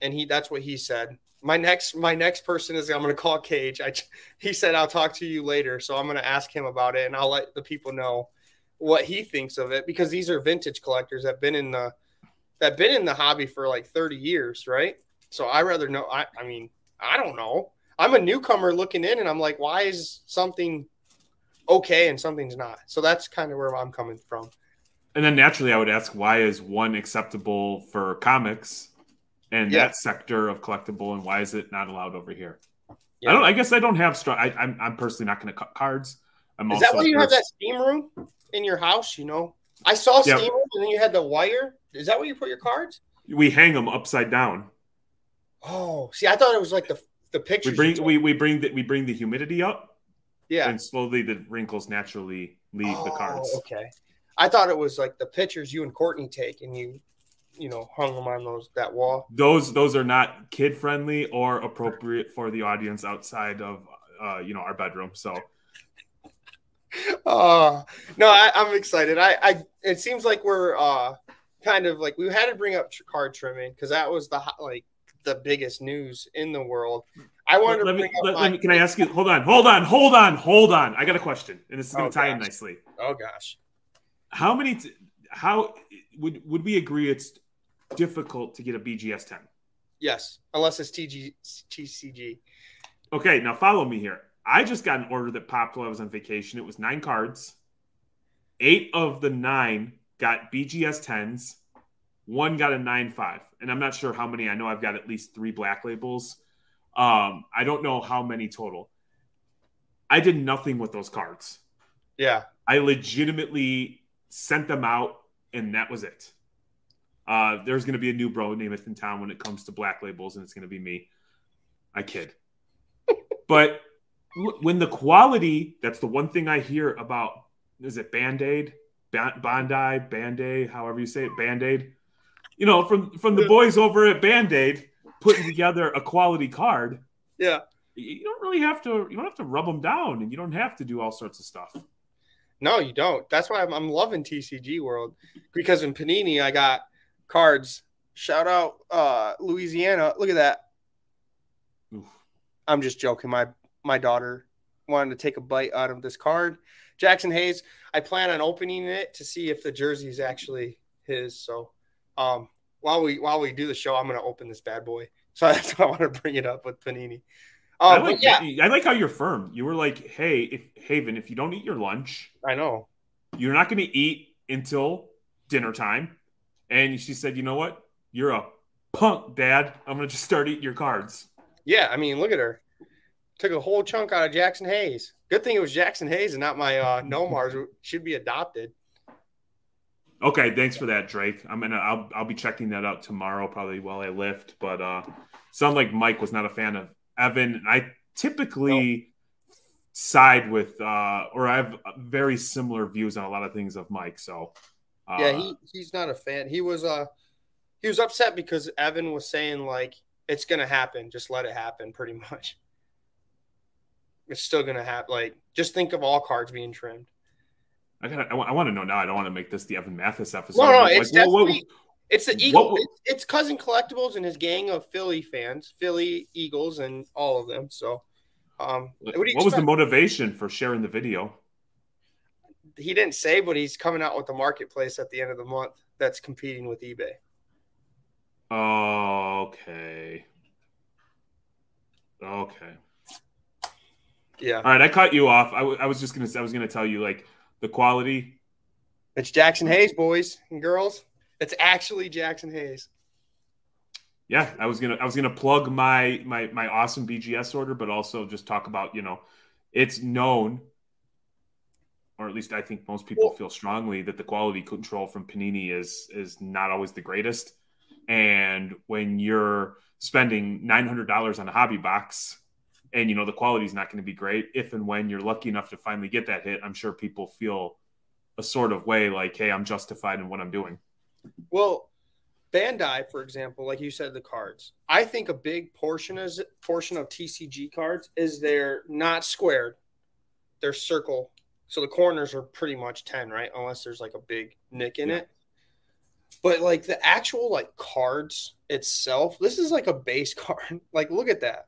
and he that's what he said. My next, my next person is I'm going to call Cage. I, he said I'll talk to you later, so I'm going to ask him about it, and I'll let the people know what he thinks of it because these are vintage collectors that been in the that been in the hobby for like 30 years, right? So I rather know. I, I mean, I don't know. I'm a newcomer looking in, and I'm like, why is something okay and something's not? So that's kind of where I'm coming from. And then naturally, I would ask, why is one acceptable for comics and yeah. that sector of collectible, and why is it not allowed over here? Yeah. I don't. I guess I don't have strong. I, am I'm, I'm personally not going to cut cards. I'm is that why you have that steam room in your house? You know, I saw steam room, and then you had the wire. Is that where you put your cards? We hang them upside down. Oh, see, I thought it was like the the pictures. We bring we, we bring the we bring the humidity up. Yeah. And slowly the wrinkles naturally leave oh, the cards. Okay. I thought it was like the pictures you and Courtney take and you you know hung them on those that wall. Those those are not kid friendly or appropriate for the audience outside of uh, you know our bedroom. So uh no, I, I'm excited. I, I it seems like we're uh kind of like we had to bring up card trimming because that was the like the biggest news in the world. I wanted let, to me, let, let me, Can I ask you? Hold on, hold on, hold on, hold on. I got a question, and this is going to oh, tie gosh. in nicely. Oh gosh, how many? T- how would would we agree it's difficult to get a BGS ten? Yes, unless it's TG TCG. Okay, now follow me here. I just got an order that popped while I was on vacation. It was nine cards. Eight of the nine got BGS tens one got a nine five, and I'm not sure how many. I know I've got at least three black labels. Um, I don't know how many total. I did nothing with those cards. Yeah, I legitimately sent them out, and that was it. Uh, there's going to be a new bro named in town when it comes to black labels, and it's going to be me. I kid. <laughs> but when the quality, that's the one thing I hear about. Is it Band Aid, Bondi, Band Aid, however you say it, Band Aid? You know, from from the boys over at Band Aid putting together a quality card. Yeah, you don't really have to. You don't have to rub them down, and you don't have to do all sorts of stuff. No, you don't. That's why I'm, I'm loving TCG World because in Panini I got cards. Shout out uh, Louisiana. Look at that. Oof. I'm just joking. My my daughter wanted to take a bite out of this card. Jackson Hayes. I plan on opening it to see if the jersey is actually his. So um, while we while we do the show, I'm going to open this bad boy. <laughs> So that's why I want to bring it up with Panini. Um, I like, yeah, I like how you're firm. You were like, "Hey, if Haven, if you don't eat your lunch, I know you're not going to eat until dinner time. And she said, "You know what? You're a punk, Dad. I'm gonna just start eating your cards." Yeah, I mean, look at her. Took a whole chunk out of Jackson Hayes. Good thing it was Jackson Hayes and not my uh, Nomars. Should be adopted. Okay, thanks for that, Drake. I'm gonna I'll I'll be checking that out tomorrow, probably while I lift. But uh sound like Mike was not a fan of Evan. I typically side with uh or I have very similar views on a lot of things of Mike. So uh, yeah, he he's not a fan. He was uh he was upset because Evan was saying like it's gonna happen, just let it happen, pretty <laughs> much. It's still gonna happen. Like just think of all cards being trimmed. I got. I, want to know now. I don't want to make this the Evan Mathis episode. No, no, it's like, definitely. What, what, it's the Eagle. What, it's, it's cousin collectibles and his gang of Philly fans, Philly Eagles, and all of them. So, um, what, what was the motivation for sharing the video? He didn't say, but he's coming out with the marketplace at the end of the month that's competing with eBay. Okay. Okay. Yeah. All right, I cut you off. I, w- I was just gonna. I was gonna tell you like the quality. It's Jackson Hayes, boys and girls. It's actually Jackson Hayes. Yeah, I was gonna I was gonna plug my my my awesome BGS order, but also just talk about you know, it's known, or at least I think most people well, feel strongly that the quality control from Panini is is not always the greatest, and when you're spending nine hundred dollars on a hobby box and you know the quality is not going to be great if and when you're lucky enough to finally get that hit i'm sure people feel a sort of way like hey i'm justified in what i'm doing. Well bandai for example like you said the cards. I think a big portion is portion of tcg cards is they're not squared. They're circle. So the corners are pretty much 10 right? Unless there's like a big nick in yeah. it. But like the actual like cards itself this is like a base <laughs> card. Like look at that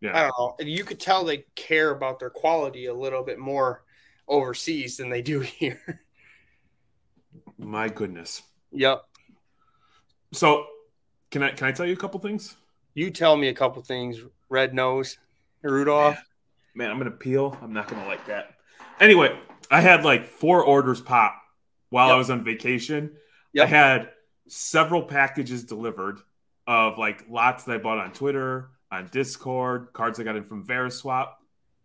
yeah. I don't know. You could tell they care about their quality a little bit more overseas than they do <laughs> here. My goodness. Yep. So, can I can I tell you a couple things? You tell me a couple things. Red nose, Rudolph. Man, man I'm gonna peel. I'm not gonna like that. Anyway, I had like four orders pop while yep. I was on vacation. Yep. I had several packages delivered of like lots that I bought on Twitter, on Discord, cards I got in from Veriswap,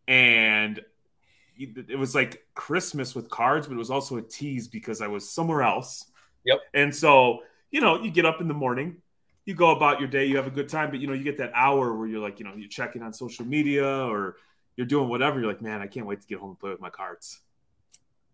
and it was like Christmas with cards, but it was also a tease because I was somewhere else. Yep. And so, you know, you get up in the morning, you go about your day, you have a good time, but you know, you get that hour where you're like, you know, you're checking on social media or you're doing whatever. You're like, man, I can't wait to get home and play with my cards.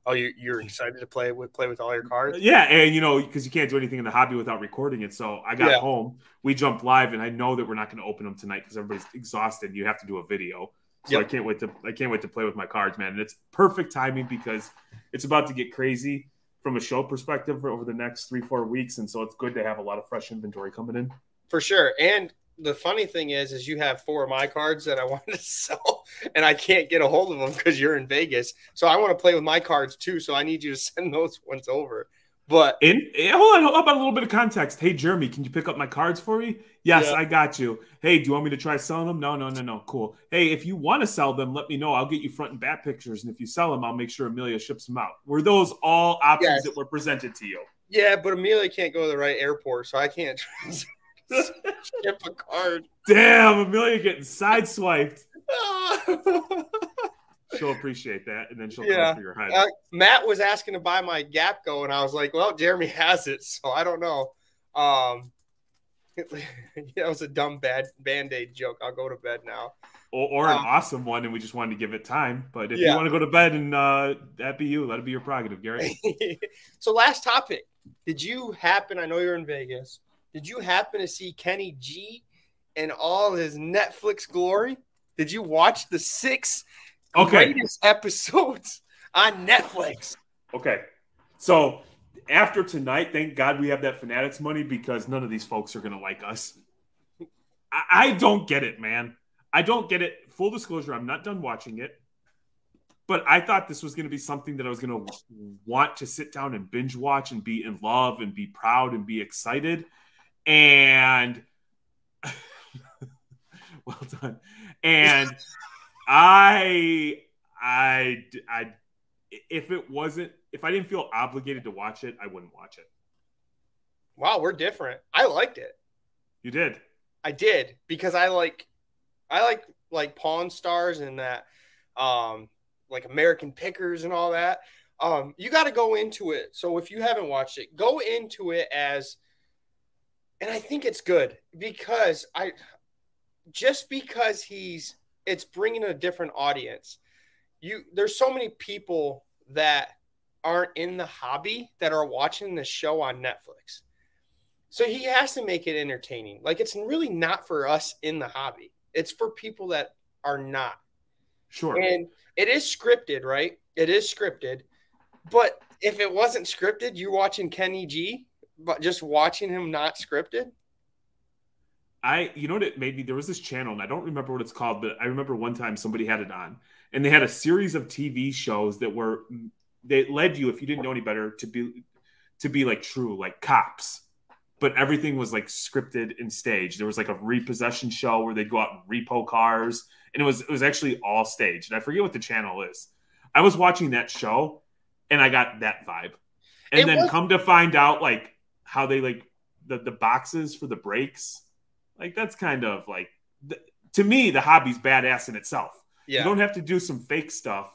Oh, you, you're excited to play with play with all your cards? Uh, yeah, and you know because you can't do anything in the hobby without recording it. So I got yeah. home, we jumped live, and I know that we're not going to open them tonight because everybody's exhausted. You have to do a video, so yep. I can't wait to I can't wait to play with my cards, man. And it's perfect timing because it's about to get crazy from a show perspective over the next three four weeks, and so it's good to have a lot of fresh inventory coming in. For sure, and the funny thing is, is you have four of my cards that I <laughs> wanted to sell, and I can't get a hold of them because you're in Vegas. So I want to play with my cards too. So I need you to <laughs> send those ones over. But in eh, hold on, how about a little bit of context? Hey, Jeremy, can you pick up my cards for me? Yes, yeah. I got you. Hey, do you want me to try selling them? No, no, no, no. Cool. Hey, if you want to sell them, let me know. I'll get you front and back pictures, and if you sell them, I'll make sure Amelia ships them out. Were those all options yes. that were presented to you? Yeah, but Amelia can't go to the right airport, so I can't. <laughs> Ship a card. Damn, Amelia getting sideswiped. <laughs> she'll appreciate that, and then she'll yeah. come for your head. Uh, Matt was asking to buy my Gap Go, and I was like, "Well, Jeremy has it, so I don't know." Um, <laughs> that was a dumb bad band aid joke. I'll go to bed now. Or, or an um, awesome one, and we just wanted to give it time. But if yeah. you want to go to bed and uh, that be you, let it be your prerogative, Gary. <laughs> so, last topic. Did you happen? I know you're in Vegas. Did you happen to see Kenny G and all his Netflix glory? Did you watch the six okay. greatest episodes on Netflix? Okay. So after tonight, thank God we have that Fanatics money because none of these folks are going to like us. I, I don't get it, man. I don't get it. Full disclosure, I'm not done watching it but I thought this was going to be something that I was going to want to sit down and binge watch and be in love and be proud and be excited and <laughs> well done. And I, I, I, if it wasn't, if I didn't feel obligated to watch it, I wouldn't watch it. Wow, we're different. I liked it. You did. I did because I like, I like like Pawn Stars and that, um, like American Pickers and all that. Um, you got to go into it. So if you haven't watched it, go into it as, and I think it's good because I, just because he's, it's bringing a different audience. You there's so many people that aren't in the hobby that are watching the show on Netflix. So he has to make it entertaining. Like it's really not for us in the hobby. It's for people that are not. Sure. And it is scripted, right? It is scripted. But if it wasn't scripted, you're watching Kenny G, but just watching him not scripted. I, you know what it made me? There was this channel, and I don't remember what it's called, but I remember one time somebody had it on, and they had a series of TV shows that were they led you, if you didn't know any better, to be to be like true, like cops but everything was like scripted and staged. There was like a repossession show where they'd go out and repo cars, and it was it was actually all staged. And I forget what the channel is. I was watching that show, and I got that vibe. And it then was- come to find out, like how they like the the boxes for the brakes, like that's kind of like the, to me the hobby's badass in itself. Yeah. You don't have to do some fake stuff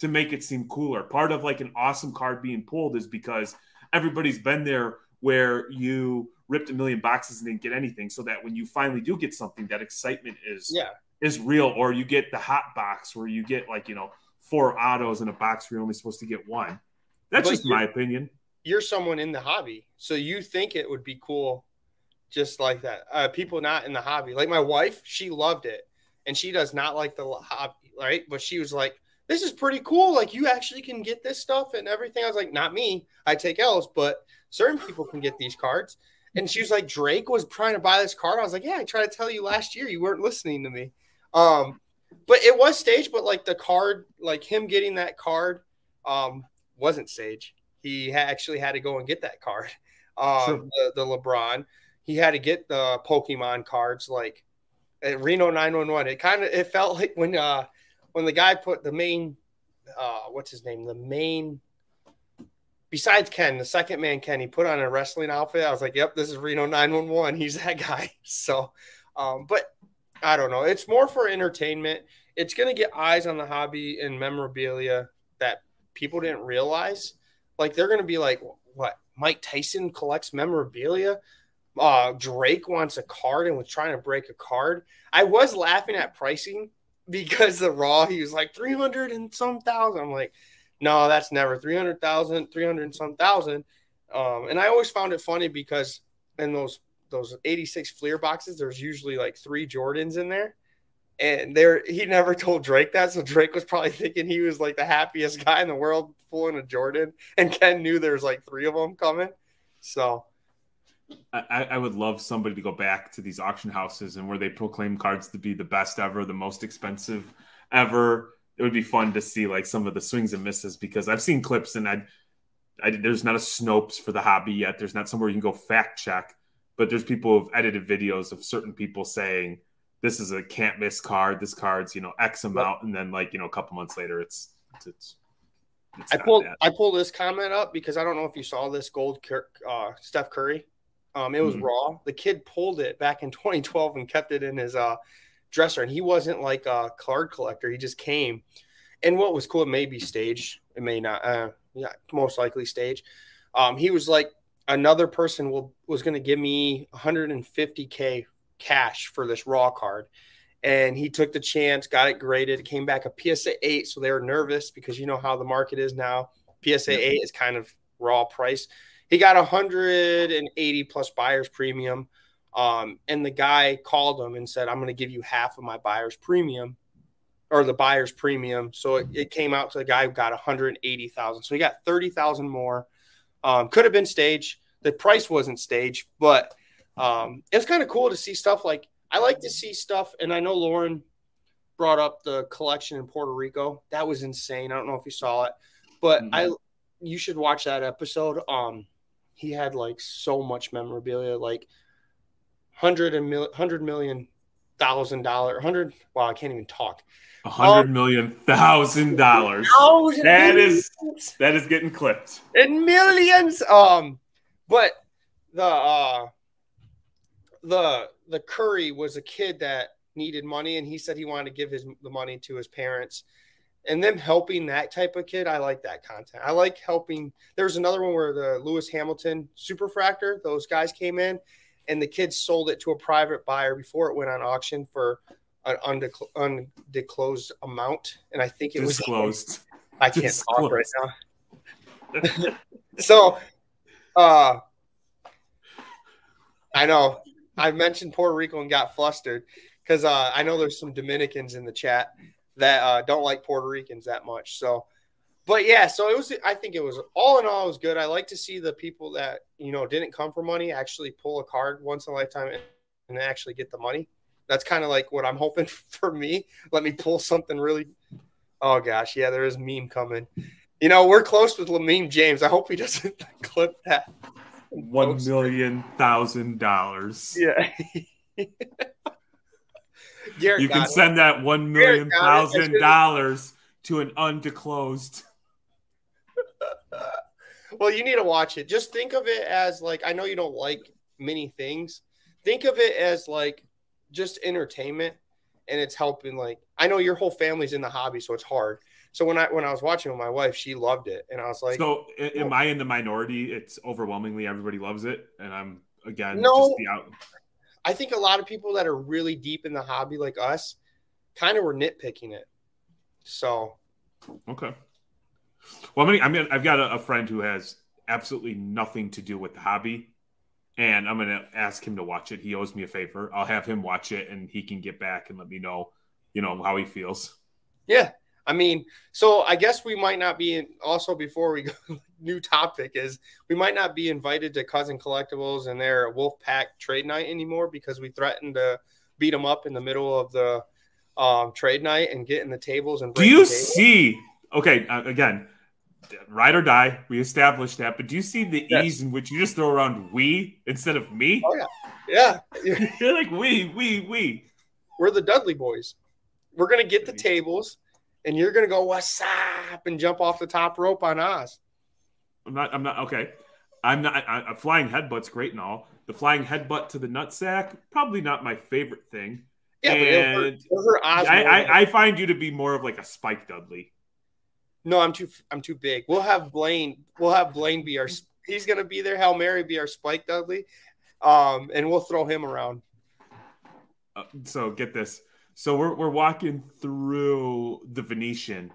to make it seem cooler. Part of like an awesome card being pulled is because everybody's been there where you ripped a million boxes and didn't get anything so that when you finally do get something that excitement is yeah is real or you get the hot box where you get like you know four autos in a box where you're only supposed to get one that's but just my opinion you're someone in the hobby so you think it would be cool just like that uh, people not in the hobby like my wife she loved it and she does not like the hobby right but she was like this is pretty cool. Like you actually can get this stuff and everything. I was like, not me. I take L's, but certain people can get these cards. And she was like, Drake was trying to buy this card. I was like, yeah, I tried to tell you last year. You weren't listening to me. Um, but it was staged, but like the card, like him getting that card, um, wasn't staged. He ha- actually had to go and get that card. <laughs> Um, sure. the, the LeBron, he had to get the Pokemon cards, like at Reno 911. It kind of, it felt like when, uh, when the guy put the main, uh, what's his name? The main, besides Ken, the second man, Ken, he put on a wrestling outfit. I was like, yep, this is Reno 911. He's that guy. <laughs> So, um, but I don't know. It's more for entertainment. It's going to get eyes on the hobby and memorabilia that people didn't realize. Like, they're going to be like, what? Mike Tyson collects memorabilia. Uh, Drake wants a card and was trying to break a card. I was laughing at pricing <laughs> because the raw he was like 300 and some thousand i'm like no that's never 300000 300 and some thousand um, and i always found it funny because in those those 86 fleer boxes there's usually like three jordans in there and there he never told drake that so drake was probably thinking he was like the happiest guy in the world pulling a jordan and ken knew there's like three of them coming so I, I, would love somebody to go back to these auction houses and where they proclaim cards to be the best ever, the most expensive ever. It would be fun to see like some of the swings and misses because I've seen clips and I, I there's not a Snopes for the hobby yet. There's not somewhere you can go fact check, but there's people who've edited videos of certain people saying this is a can't miss card. This card's you know X amount, and then like you know a couple months later, it's it's. it's I pulled I pulled this comment up because I don't know if you saw this gold uh, Steph Curry um, it was mm-hmm. raw. The kid pulled it back in <laughs> 2012 and kept it in his uh, dresser. And he wasn't like a card collector. He just came. And what was cool, it may be staged. It may not. Uh, yeah, most likely staged. Um, he was like, another person will was going to give me 150k cash for this raw card. And he took the chance, got it graded. It came back a PSA 8. So they were nervous because you know how the market is now. PSA 8 is kind of raw price he got 180 plus buyer's premium. Um, and the guy called him and said, I'm going to give you half of my buyer's premium or the buyer's premium. So it, it came out to the guy who got 180,000. So he got 30,000 more. Um, could have been staged. The price wasn't staged, but um, it's kind of cool to see stuff like I like to see stuff. And I know Lauren brought up the collection in Puerto Rico. That was insane. I don't know if you saw it, but mm-hmm. I, you should watch that episode. Um, he had like so much memorabilia, like hundred and mil- hundred million thousand dollar, hundred. Wow, I can't even talk. A hundred million thousand dollars. Thousand That is that is getting clipped. in millions. Um, but the uh, the the Curry was a kid that needed money, and he said he wanted to give his the money to his parents. And them helping that type of kid, I like that content. I like helping. There was another one where the Lewis Hamilton Superfractor, those guys came in, and the kids sold it to a private buyer before it went on auction for an undecl- undisclosed amount. And I think it was Disclosed. I can't talk right now. <laughs> so, uh, I know I mentioned Puerto Rico and got flustered because uh, I know there's some Dominicans in the chat that uh, don't like Puerto Ricans that much. So, but yeah, so it was. I think it was all in all, it was good. I like to see the people that you know didn't come for money actually pull a card once in a lifetime and, and actually get the money. That's kind of like what I'm hoping <laughs> for me. Let me pull something really. Oh gosh, yeah, there is meme coming. You know, we're close with Lamine James. I hope he doesn't <laughs> clip that. One million thousand dollars. Yeah. <laughs> Garrett You can it. send that one million thousand dollars to an undisclosed. <laughs> Well, you need to watch it. Just think of it as like I know you don't like many things. Think of it as like just entertainment and it's helping like I know your whole family's in the hobby so it's hard. So when I when I was watching with my wife, she loved it and I was like so am I oh. in the minority? It's overwhelmingly everybody loves it, and I'm again No. just the out. I think a lot of people that are really deep in the hobby like us kind of were nitpicking it. So, Okay. Well, I mean, I mean, I've got a, a friend who has absolutely nothing to do with the hobby, and I'm gonna ask him to watch it. He owes me a favor. I'll have him watch it, and he can get back and let me know, you know, how he feels. yeah. I mean, so I guess we might not be in, also before we <laughs> go new topic is we might not be invited to Cousin Collectibles and their Wolf Pack trade night anymore because we threatened to beat them up in the middle of the um, trade night and get in the tables and Do you see? Okay, uh, again, ride or die. We established that, but do you see the Yes. ease in which you just throw around we instead of me? Oh, yeah. Yeah, <laughs> You're like we, we, we. we're the Dudley boys. We're gonna get the tables, and you're gonna go what's up and jump off the top rope on Oz. I'm not. I'm not. Okay. I'm not. I, a flying headbutt's great and all. The flying headbutt to the nutsack, probably not my favorite thing. Yeah, but it'll hurt, And it'll hurt Oz I, I, I find you to be more of like a Spike Dudley. No, I'm too I'm too big. We'll have Blaine. We'll have Blaine be our. He's gonna be there. Hail Mary be our Spike Dudley, um, and we'll throw him around. Uh, so get this. So we're we're walking through the Venetian,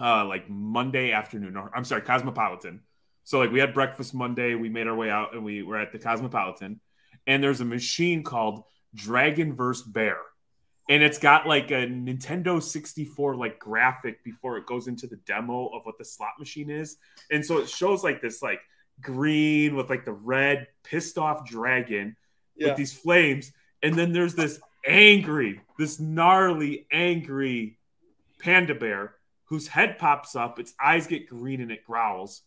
uh, like Monday afternoon. Or I'm sorry, Cosmopolitan. So like we had breakfast Monday. We made our way out and we were at the Cosmopolitan, and there's a machine called Dragon vs Bear, and it's got like a Nintendo 64 like graphic before it goes into the demo of what the slot machine is, and so it shows like this like green with like the red pissed off dragon Yeah, with these flames, and then there's this angry, this gnarly, angry panda bear whose head pops up, its eyes get green, and it growls.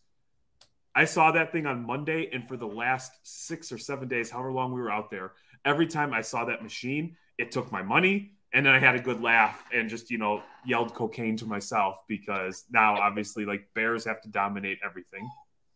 I saw that thing on Monday, and for the last six or seven days, however long we were out there, every time I saw that machine, it took my money, and then I had a good laugh and just you know yelled cocaine to myself because now obviously like bears have to dominate everything.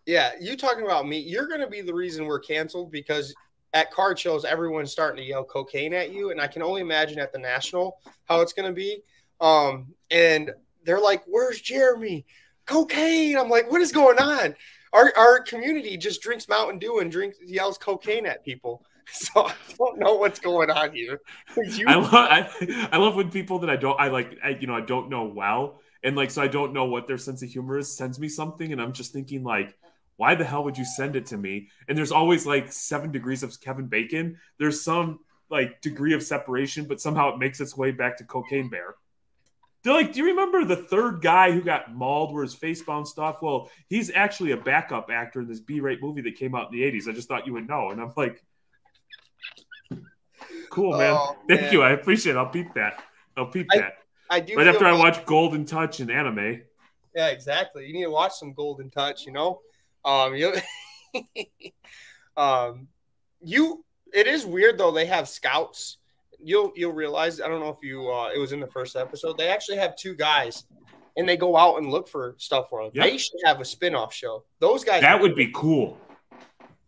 yeah. You talking about me? You're gonna be the reason we're canceled because at card shows everyone's starting to yell cocaine at you, and I can only imagine at the national how it's gonna be. Um, and they're like, "Where's Jeremy? Cocaine!" I'm like, "What is going on?" Our, our community just drinks Mountain Dew and drinks yells cocaine at people. <laughs> So I don't know what's going on here. <laughs> You- I love I, I love when people that I don't I like I, you know I don't know well and like so I don't know what their sense of humor is sends me something and I'm just thinking like why the hell would you send it to me and there's always like seven degrees of Kevin Bacon there's some like degree of separation but somehow it makes its way back to Cocaine Bear they're like do you remember the third guy who got mauled where his face bounced off well he's actually a backup actor in this B-rate movie that came out in the 80s I just thought you would know and I'm like cool man Oh, <laughs> Thank man. you. I appreciate it. I'll peep that. I'll peep I- that. I do Right after I watch Goldin Touch and anime. Yeah, exactly. You need to watch some Goldin Touch. You know, um, you, <laughs> um, you. It is weird though. They have scouts you'll you'll realize. I don't know if you uh, it was in the first episode. They actually have two guys, and they go out and look for stuff for them. Yep. They should have a spin-off show. Those guys That would be cool.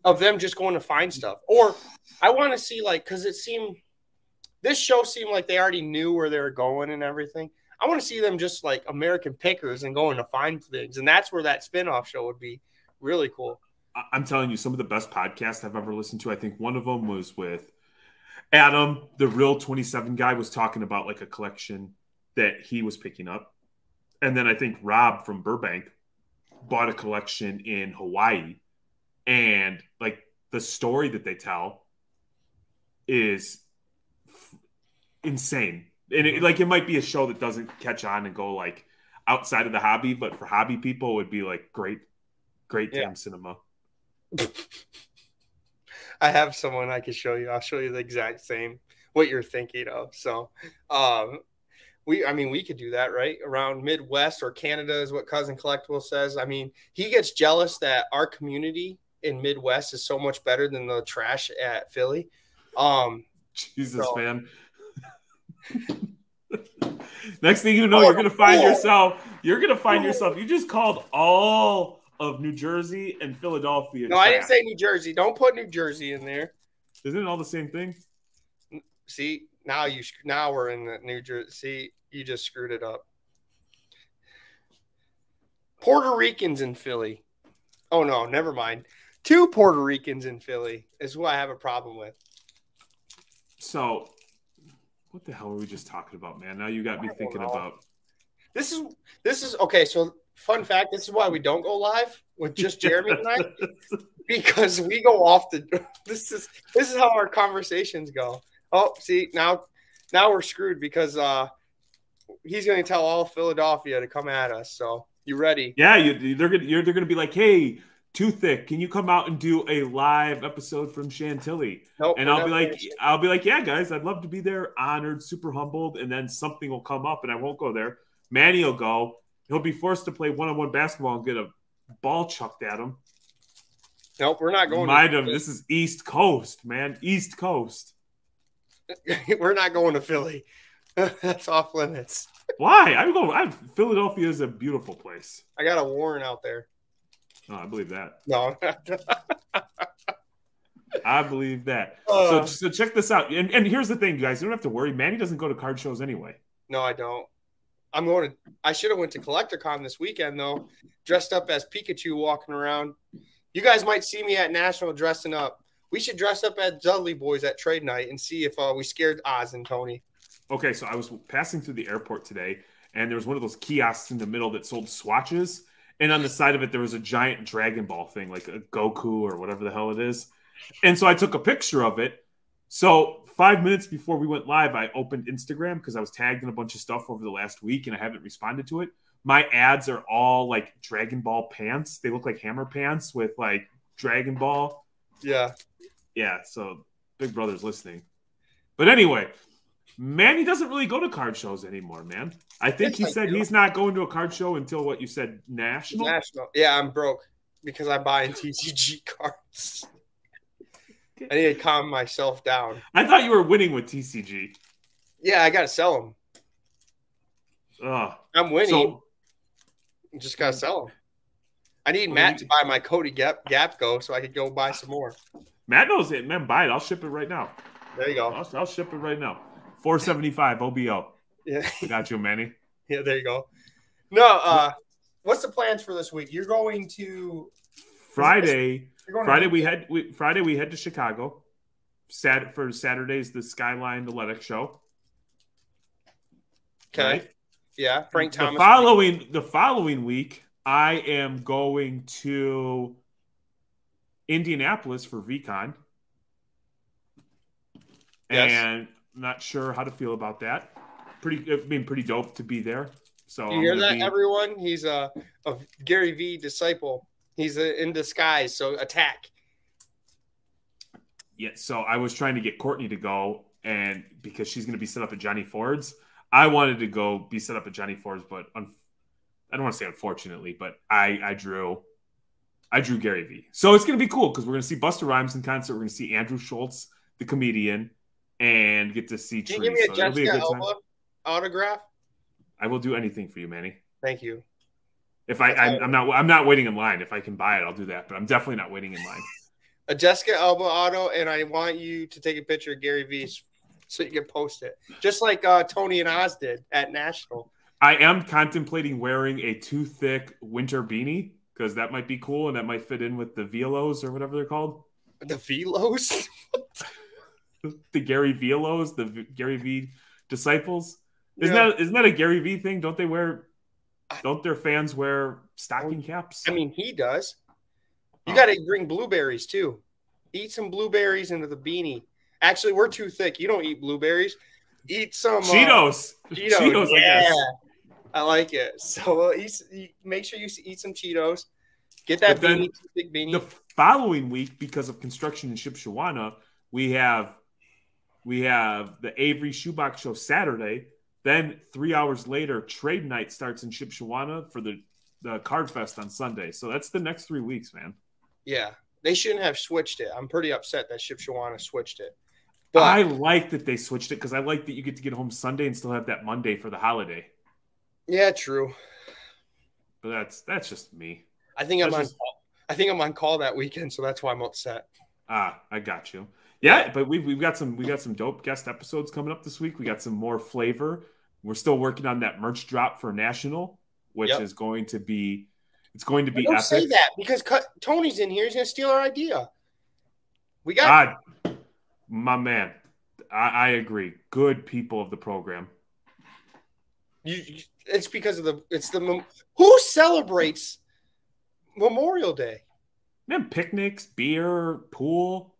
of them just going to find stuff. Or I want to see like because it seemed this show seemed like they already knew where they were going and everything. I want to see them just like American pickers and going to find things, and that's where that spin-off show would be really cool. I'm telling you, some of the best podcasts I've ever listened to. I think one of them was with Adam, the real 27 guy, was talking about like a collection that he was picking up. And then I think Rob from Burbank bought a collection in Hawaii. And like the story that they tell is f- insane. And it, like it might be a show that doesn't catch on and go like outside of the hobby, but for hobby people, would be like great, great Yeah. damn cinema. <laughs> I have someone I can show you. I'll show you the exact same what you're thinking of. So, um, we, I mean, we could do that, right? Around Midwest or Canada is what Cousin Collectible says. I mean, he gets jealous that our community in Midwest is so much better than the trash at Philly. Um, Jesus, So- man. <laughs> Next thing you know, Oh, you're gonna find cool. yourself. You're gonna find yourself. You just called all of New Jersey and Philadelphia. no, I didn't say New Jersey. Don't put New Jersey in there. Isn't it all the same thing? See, now you now we're in the New Jersey. See, you just screwed it up. Puerto Ricans in Philly. Oh no, never mind. Two Puerto Ricans in Philly is who I have a problem with. So, what the hell were we just talking about, man? Now you got me thinking know. about. This is this is okay. So fun fact: this is why we don't go live with just <laughs> Jeremy and I <laughs> because we go off the. <laughs> This is this is how our conversations go. Oh, see now, now we're screwed because uh he's going to tell all Philadelphia to come at us. So you ready? yeah, you, they're gonna you're, they're gonna be like, hey, 2Thicc, can you come out and do a live episode from Chantilly? Nope. And I'll be like, gonna- I'll be like, yeah, guys, I'd love to be there, honored, super humbled, and then something will come up, and I won't go there. Manny will go. He'll be forced to play one-on-one basketball and get a ball chucked at him. nope, we're not going. Mind to him, this is East Coast, man, East Coast. <laughs> we're not going to Philly. <laughs> That's off limits. Why? I'm going. I, Philadelphia is a beautiful place. I got a warrant out there. Oh, I believe that. No. <laughs> I believe that. Uh, so, so check this out. And, and here's the thing, you guys. You don't have to worry. Manny doesn't go to card shows anyway. no, I don't. I'm going to. I should have went to CollectorCon this weekend though, dressed up as Pikachu walking around. You guys might see me at National dressing up. We should dress up as Dudley Boys at trade night and see if uh, we scared Oz and Tony. Okay, so I was passing through the airport today, and there was one of those kiosks in the middle that sold swatches, and on the side of it there was a giant Dragon Ball thing, like a Goku or whatever the hell it is. And so I took a picture of it. So five minutes before we went live, I opened Instagram because I was tagged in a bunch of stuff over the last week, and I haven't responded to it. My ads are all like Dragon Ball pants. They look like hammer pants with like Dragon Ball Yeah. yeah, so Big Brother's listening. But anyway, Manny doesn't really go to card shows anymore, man. I think Yes, he I said do. he's not going to a card show until what you said national. National. Yeah, I'm broke because I buy in TCG <laughs> cards. I need to calm myself down. I thought you were winning with TCG. Yeah, I got to sell them. Ugh. I'm winning. So just got to sell them. I need Matt you- to buy my Cody Gap Gap Go so I could go buy some more. Matt knows it, man. Buy it. I'll ship it right now. There you go. I'll, I'll ship it right now. Four seventy five OBO. Yeah, I got you, Manny. <laughs> yeah. There you go. No, uh, what's the plans for this week? You're going to Friday. You're going Friday to, we head. We, Friday we head to Chicago. Sat for Saturday's the Skyline Athletic Show. okay. right? Yeah, Frank the Thomas. following the following week, I am going to Indianapolis for VeeCon. Yes. And not sure how to feel about that. Pretty, I mean, pretty dope to be there. So you I'm hear that, be- everyone? He's a, a Gary V disciple. He's in disguise. So attack. yeah. So I was trying to get Courtney to go, and because she's going to be set up at Johnny Ford's, I wanted to go be set up at Johnny Ford's, but un- I don't want to say unfortunately, but I I drew. I drew Gary Vee. So it's going to be cool because we're going to see Busta Rhymes in concert. We're going to see Andrew Schulz, the comedian. and get to see Can you give me a so Jessica. Alba autograph? I will do anything for you, Manny. Thank you. If I, I'm, I'm not, I'm not waiting in line. If I can buy it, I'll do that. But I'm definitely not waiting in line. A Jessica Alba auto, and I want you to take a picture of Gary V's so you can post it, just like uh, Tony and Oz did at National. I am contemplating wearing a 2Thicc winter beanie because that might be cool and that might fit in with the Velos or whatever they're called. The Velos. <laughs> The Gary Velos, the v- Gary V disciples. Isn't Yeah. that isn't that a Gary V thing? Don't they wear? Don't their fans wear stocking caps? I mean, he does. You Oh. got to bring blueberries too. Eat some blueberries into the beanie. Actually, we're too thick. You don't eat blueberries. Eat some uh, Cheetos. Cheetos. Cheetos, I yeah. guess. I like it. So uh, eat, make sure you eat some Cheetos. Get that beanie, big beanie. The following week, because of construction in Shipshewana, we have we have the Avery Shoebox Show Saturday. Then three hours later, Trade Night starts in Shipshewana for the the Card Fest on Sunday. So that's the next three weeks, man. yeah, they shouldn't have switched it. I'm pretty upset that Shipshewana switched it. But I like that they switched it because I like that you get to get home Sunday and still have that Monday for the holiday. yeah, true. But that's that's just me. I think I'm That's on. Call. I think I'm on call that weekend, so that's why I'm upset. Ah, I got you. Yeah, but we've we've got some we got some dope guest episodes coming up this week. We got some more flavor. We're still working on that merch drop for national, which Yep. is going to be it's going to be Don't epic. say that because cut, Tony's in here. He's gonna steal our idea. We got Ah, my man, I, I agree. Good people of the program. you. you- It's because of the. It's the who celebrates Memorial Day. Man, picnics, beer, pool.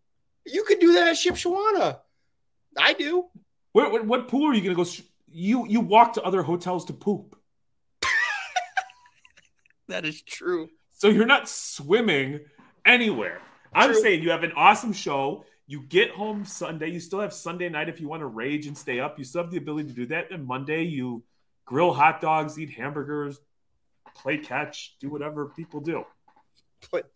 You could do that at Shipshewana. I do. What, what, what pool are you going to go? You you walk to other hotels to poop, <laughs> That is true. so you're not swimming anywhere. I'm True. saying you have an awesome show. You get home Sunday. You still have Sunday night if you want to rage and stay up. You still have the ability to do that. And Monday you grill hot dogs, eat hamburgers, play catch, do whatever people do. But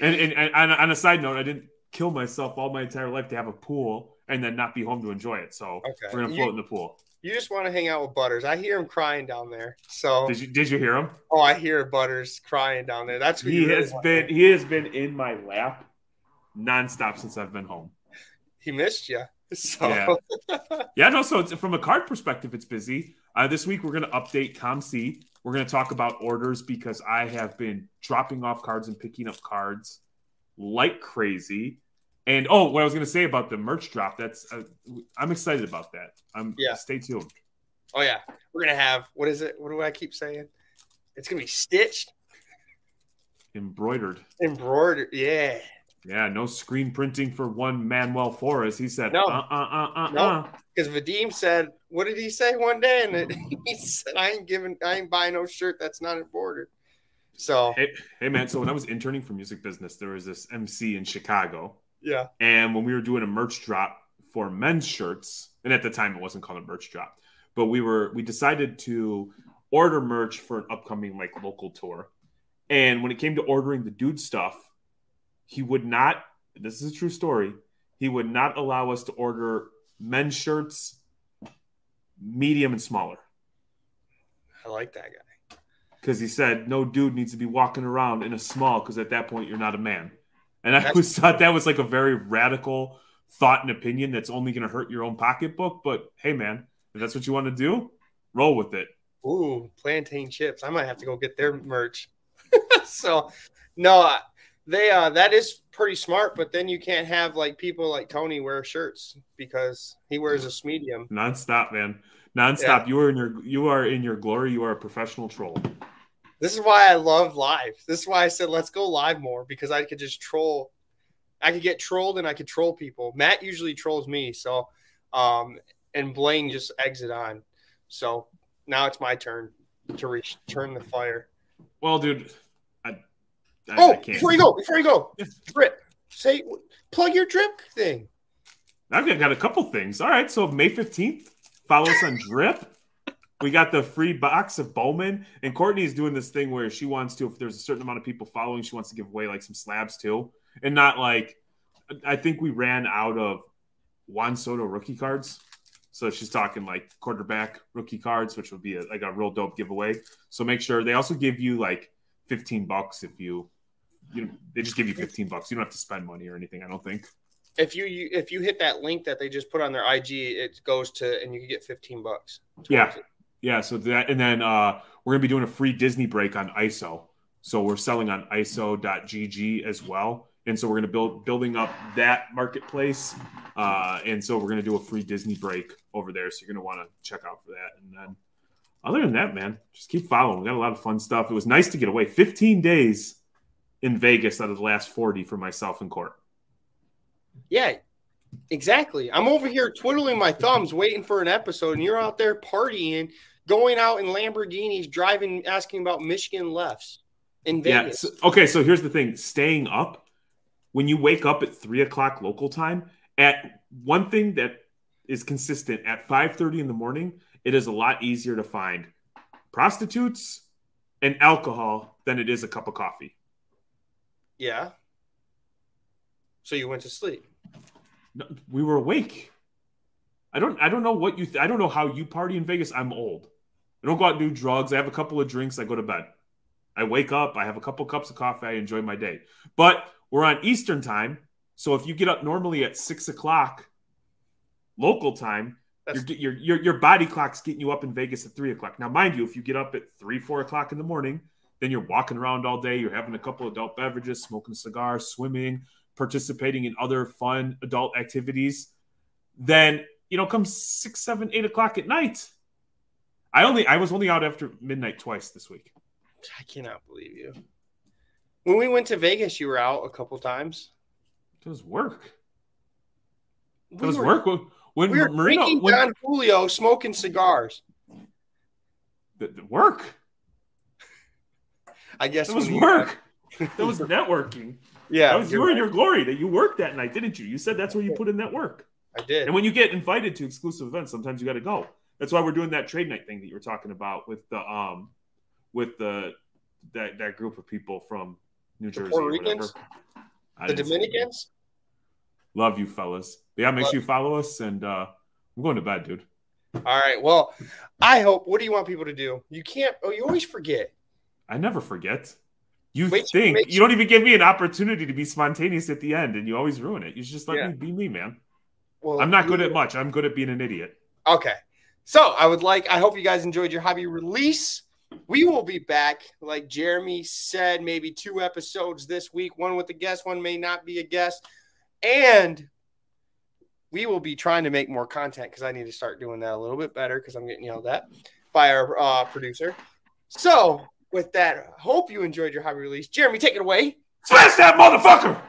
And, and, and on, on a side note, I didn't kill myself all my entire life to have a pool and then not be home to enjoy it. So Okay. we're gonna You- float in the pool. you just want to hang out with Butters. I hear him crying down there. So Did you did you hear him? oh, I hear Butters crying down there. That's who He you really has been he has been in my lap nonstop since I've been home. He missed you. <laughs> So Yeah. Yeah, no. So it's, from a card perspective, it's busy. Uh, this week we're going to update COMC. We're going to talk about orders because I have been dropping off cards and picking up cards like crazy. And oh, what I was going to say about the merch drop, that's uh, I'm excited about that. I'm Yeah. Stay tuned. oh yeah, we're gonna have what is it? What do I keep saying? It's gonna be stitched, Embroidered. embroidered. Yeah. Yeah, no screen printing for one Manuel Flores. He said, No. uh, uh, uh, uh, No. uh. Because Vadim said, what did he say one day? And it, <laughs> he said, I ain't giving, I ain't buying no shirt that's not embroidered. So Hey, hey, man. So when I was interning for music business, there was this MC in Chicago. Yeah, And when we were doing a merch drop for men's shirts, and at the time it wasn't called a merch drop, but we were we decided to order merch for an upcoming like local tour. And when it came to ordering the dude stuff, he would not. This is a true story. He would not allow us to order men's shirts, medium and smaller, I like that guy. because he said no dude needs to be walking around in a small because at that point you're not a man. And I always thought that was like a very radical thought and opinion that's only going to hurt your own pocketbook. But hey, man, if that's what you want to do, roll with it. Ooh, plantain chips. I might have to go get their merch. <laughs> so, no, they uh that is pretty smart. But then you can't have like people like Tony wear shirts because he wears a medium. Nonstop, man. Nonstop. You are in your you are in your glory. You are a professional troll. This is why I love live. This is why I said let's go live more because I could just troll. I could get trolled and I could troll people. Matt usually trolls me, so um, and Blaine just exit on. So now it's my turn to return the fire. Well, dude, I, I, Oh, before you go, before you go, drip. Say plug your drip thing. I've got, got a couple things. All right, so May fifteenth, follow us on Drip. We got the free box of Bowman, and Courtney is doing this thing where she wants to, if there's a certain amount of people following, she wants to give away like some slabs too, and not like. I think we ran out of Juan Soto rookie cards. So she's talking like quarterback rookie cards, which would be a, like a real dope giveaway. So make sure they also give you like 15 bucks if you, you know, they just give you 15 bucks. You don't have to spend money or anything. I don't think. If you, you if you hit that link that they just put on their IG, it goes to and you can get 15 bucks. Yeah. It. Yeah. So that, and then uh, we're to be doing a free Disney break on ISO. So we're selling on ISO.gg as well. And so we're to build building up that marketplace uh, and so we're to do a free disney break over there. So you're to want to check out for that. And then other than that man just keep following. We got a lot of fun stuff. It was nice to get away. 15 days in vegas out of the last 40 for myself in court. Yeah exactly. I'm over here twiddling my thumbs waiting for an episode and you're out there partying going out in lamborghinis driving asking about michigan lefts in vegas yeah, so, okay so here's the thing staying up when you wake up at three o'clock local time, at one thing that is consistent at 5:30 in the morning, it is a lot easier to find prostitutes and alcohol than it is a cup of coffee. Yeah. So you went to sleep. No, we were awake. I don't. I don't know what you. Th- I don't know how you party in Vegas. I'm old. I don't go out and do drugs. I have a couple of drinks. I go to bed. I wake up. I have a couple cups of coffee. I enjoy my day. But we're on Eastern time. So if you get up normally at six o'clock local time, your, your, your, your body clock's getting you up in Vegas at three o'clock. Now, mind you, if you get up at three, four o'clock in the morning, then you're walking around all day, you're having a couple of adult beverages, smoking a cigar, swimming, participating in other fun adult activities. Then, you know, come six, seven, eight o'clock at night. I only I was only out after midnight twice this week. I cannot believe you. When we went to Vegas, you were out a couple times. It was work. It we was were, work. When we were Marino, drinking when, Don Julio, smoking cigars. The, the work. I guess it was work. <laughs> that was networking. <laughs> Yeah, that was you were right. in your glory that you worked that night, didn't you? You said that's where you put in that work. I did. And when you get invited to exclusive events, sometimes you got to go. That's why we're doing that trade night thing that you were talking about with the um with the that that group of people from New the Jersey. Puerto Ricans? The Dominicans? Love you, fellas. But yeah, make Love sure you follow us, and uh, I'm going to bed, dude. All right. Well, I hope. What do you want people to do? You can't. Oh, you always forget. I never forget. You Wait, think you don't even give me an opportunity to be spontaneous at the end, and you always ruin it. You just let yeah. me be me, man. Well, I'm not good at much. I'm good at being an idiot. Okay. So I would like. I hope you guys enjoyed your hobby release. We will be back, like Jeremy said, maybe two episodes this week. One with a guest, one may not be a guest. And we will be trying to make more content because I need to start doing that a little bit better because I'm getting yelled at by our uh, producer. So, with that, hope you enjoyed your hobby release. Jeremy, take it away. Smash that motherfucker!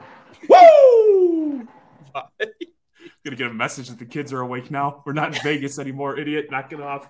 Woo! Gonna get a message that the kids are awake now. We're not in <laughs> Vegas anymore, idiot. Knock it off.